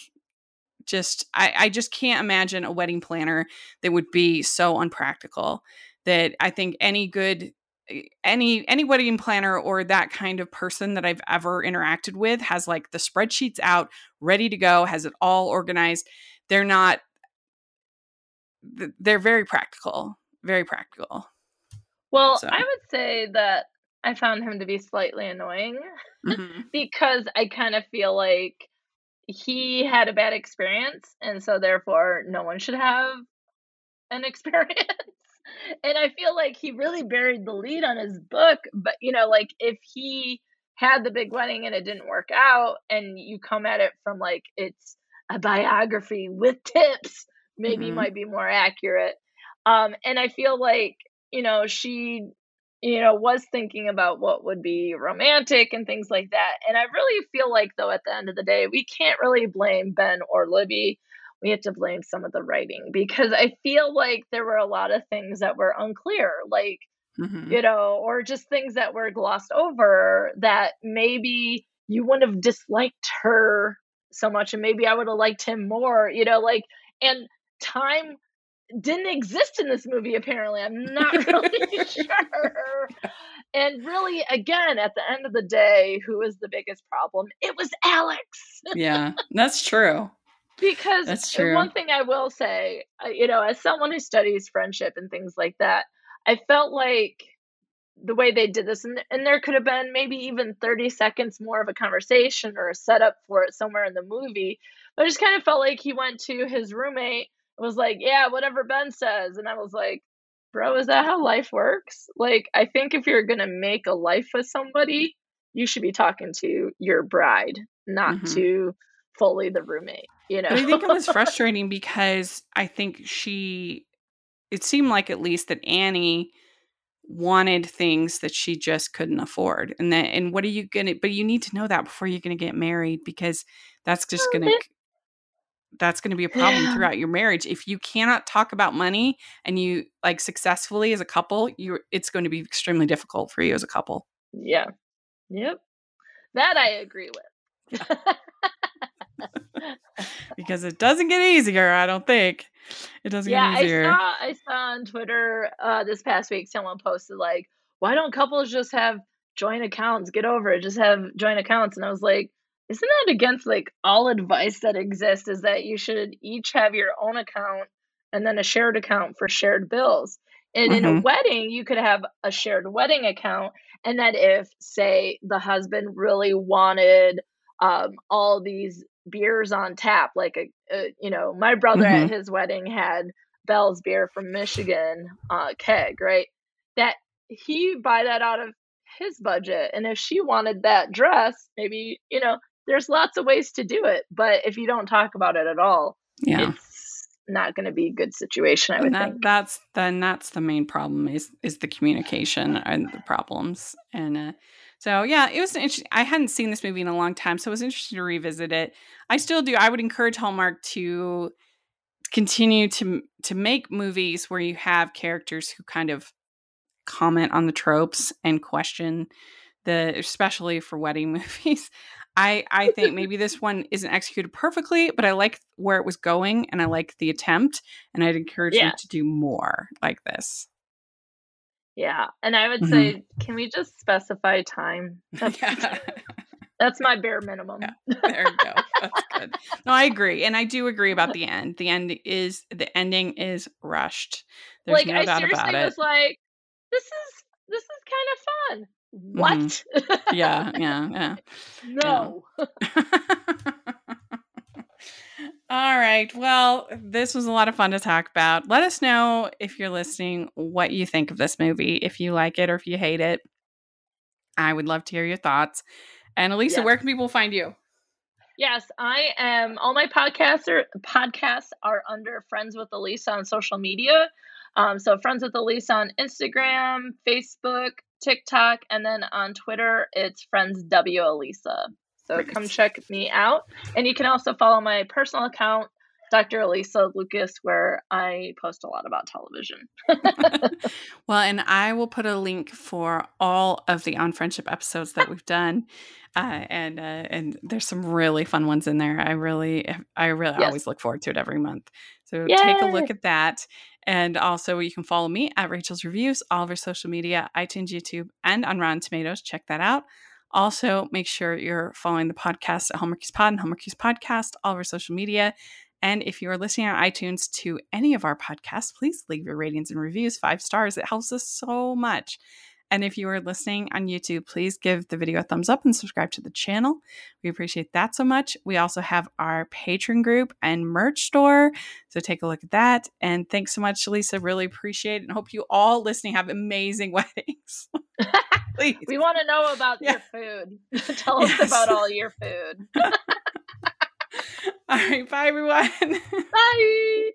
A: just I, I just can't imagine a wedding planner that would be so unpractical that I think any good eh, any any wedding planner or that kind of person that I've ever interacted with has like the spreadsheets out ready to go has it all organized they're not they're very practical very practical
B: well so. I would say that I found him to be slightly annoying mm-hmm. because I kind of feel like he had a bad experience and so therefore no one should have an experience and i feel like he really buried the lead on his book but you know like if he had the big wedding and it didn't work out and you come at it from like it's a biography with tips maybe mm-hmm. might be more accurate um and i feel like you know she you know, was thinking about what would be romantic and things like that. And I really feel like, though, at the end of the day, we can't really blame Ben or Libby. We have to blame some of the writing because I feel like there were a lot of things that were unclear, like, mm-hmm. you know, or just things that were glossed over that maybe you wouldn't have disliked her so much and maybe I would have liked him more, you know, like, and time didn't exist in this movie apparently. I'm not really sure. And really again at the end of the day who is the biggest problem? It was alex.
A: Yeah that's true.
B: Because that's true. one thing i will say uh, you know as someone who studies friendship and things like that i felt like the way they did this and, and there could have been maybe even 30 seconds more of a conversation or a setup for it somewhere in the movie but i just kind of felt like he went to his roommate was like, yeah, whatever Ben says. And I was like, bro, is that how life works? Like, I think if you're going to make a life with somebody, you should be talking to your bride, not mm-hmm. to fully the roommate, you know?
A: But I think it was frustrating because I think she, it seemed like at least that Annie wanted things that she just couldn't afford. And that, and what are you going to, but you need to know that before you're going to get married because that's just going to that's going to be a problem yeah. throughout your marriage if you cannot talk about money and you like successfully as a couple you it's going to be extremely difficult for you as a couple
B: yeah yep that i agree with
A: because it doesn't get easier i don't think It doesn't
B: yeah,
A: get easier.
B: I saw I saw on Twitter uh, this past week someone posted like, "Why don't couples just have joint accounts? Get over it. Just have joint accounts." And I was like, "Isn't that against like all advice that exists? Is that you should each have your own account and then a shared account for shared bills?" And mm-hmm. in a mm-hmm. wedding, you could have a shared wedding account, and that if, say, the husband really wanted um, all these beers on tap, like a, a you know, my brother mm-hmm. at his wedding had Bell's beer from Michigan uh, keg, right? That he buy that out of his budget, and if she wanted that dress, maybe you know, there's lots of ways to do it, but if you don't talk about it at all, yeah. it's not going to be a good situation. I would that, think
A: that's then that's the main problem is is the communication and the problems. And uh, so yeah, it was interesting. I hadn't seen this movie in a long time, so it was interesting to revisit it. I still do. I would encourage Hallmark to continue to to make movies where you have characters who kind of comment on the tropes and question the especially for wedding movies I I think maybe this one isn't executed perfectly, but I like where it was going and I like the attempt and I'd encourage yeah. them to do more like this.
B: Yeah, and I would mm-hmm. say can we just specify time? That's, yeah. that's my bare minimum.
A: Yeah, there you go. That's good. No, I agree. And I do agree about the end. The end is the ending is rushed. There's
B: like
A: no I doubt about it.
B: was like this is this is kind of fun what?
A: Mm-hmm. Yeah, yeah, yeah.
B: no.
A: Yeah. All right. Well, this was a lot of fun to talk about. Let us know if you're listening what you think of this movie, if you like it or if you hate it. I would love to hear your thoughts. And Alysa, yes. where can people find you?
B: Yes, I am. All my podcasts are podcasts are under Friends with Alysa on social media. Um, so Friends with Alysa on Instagram, Facebook, TikTok, and then on Twitter, it's Friends W Alysa. So come check me out. And you can also follow my personal account, Dr. Alysa Lucas, where I post a lot about television.
A: well, and I will put a link for all of the On Friendship episodes that we've done. Uh, and uh, and there's some really fun ones in there. I really, I really yes. always look forward to it every month. So Yay! take a look at that. And also, you can follow me at Rachel's Reviews, all of our social media, iTunes, YouTube, and on Rotten Tomatoes. Check that out. Also, make sure you're following the podcast at Hallmarkies Pod and Hallmarkies Podcast, all of our social media. And if you are listening on iTunes to any of our podcasts, please leave your ratings and reviews five stars. It helps us so much. And if you are listening on YouTube, please give the video a thumbs up and subscribe to the channel. We appreciate that so much. We also have our Patreon group and merch store. So take a look at that. And thanks so much, Lisa. Really appreciate it and hope you all listening have amazing weddings.
B: please. We want to know about yeah. your food. Tell us yes. about all your food.
A: all right. Bye, everyone.
B: Bye.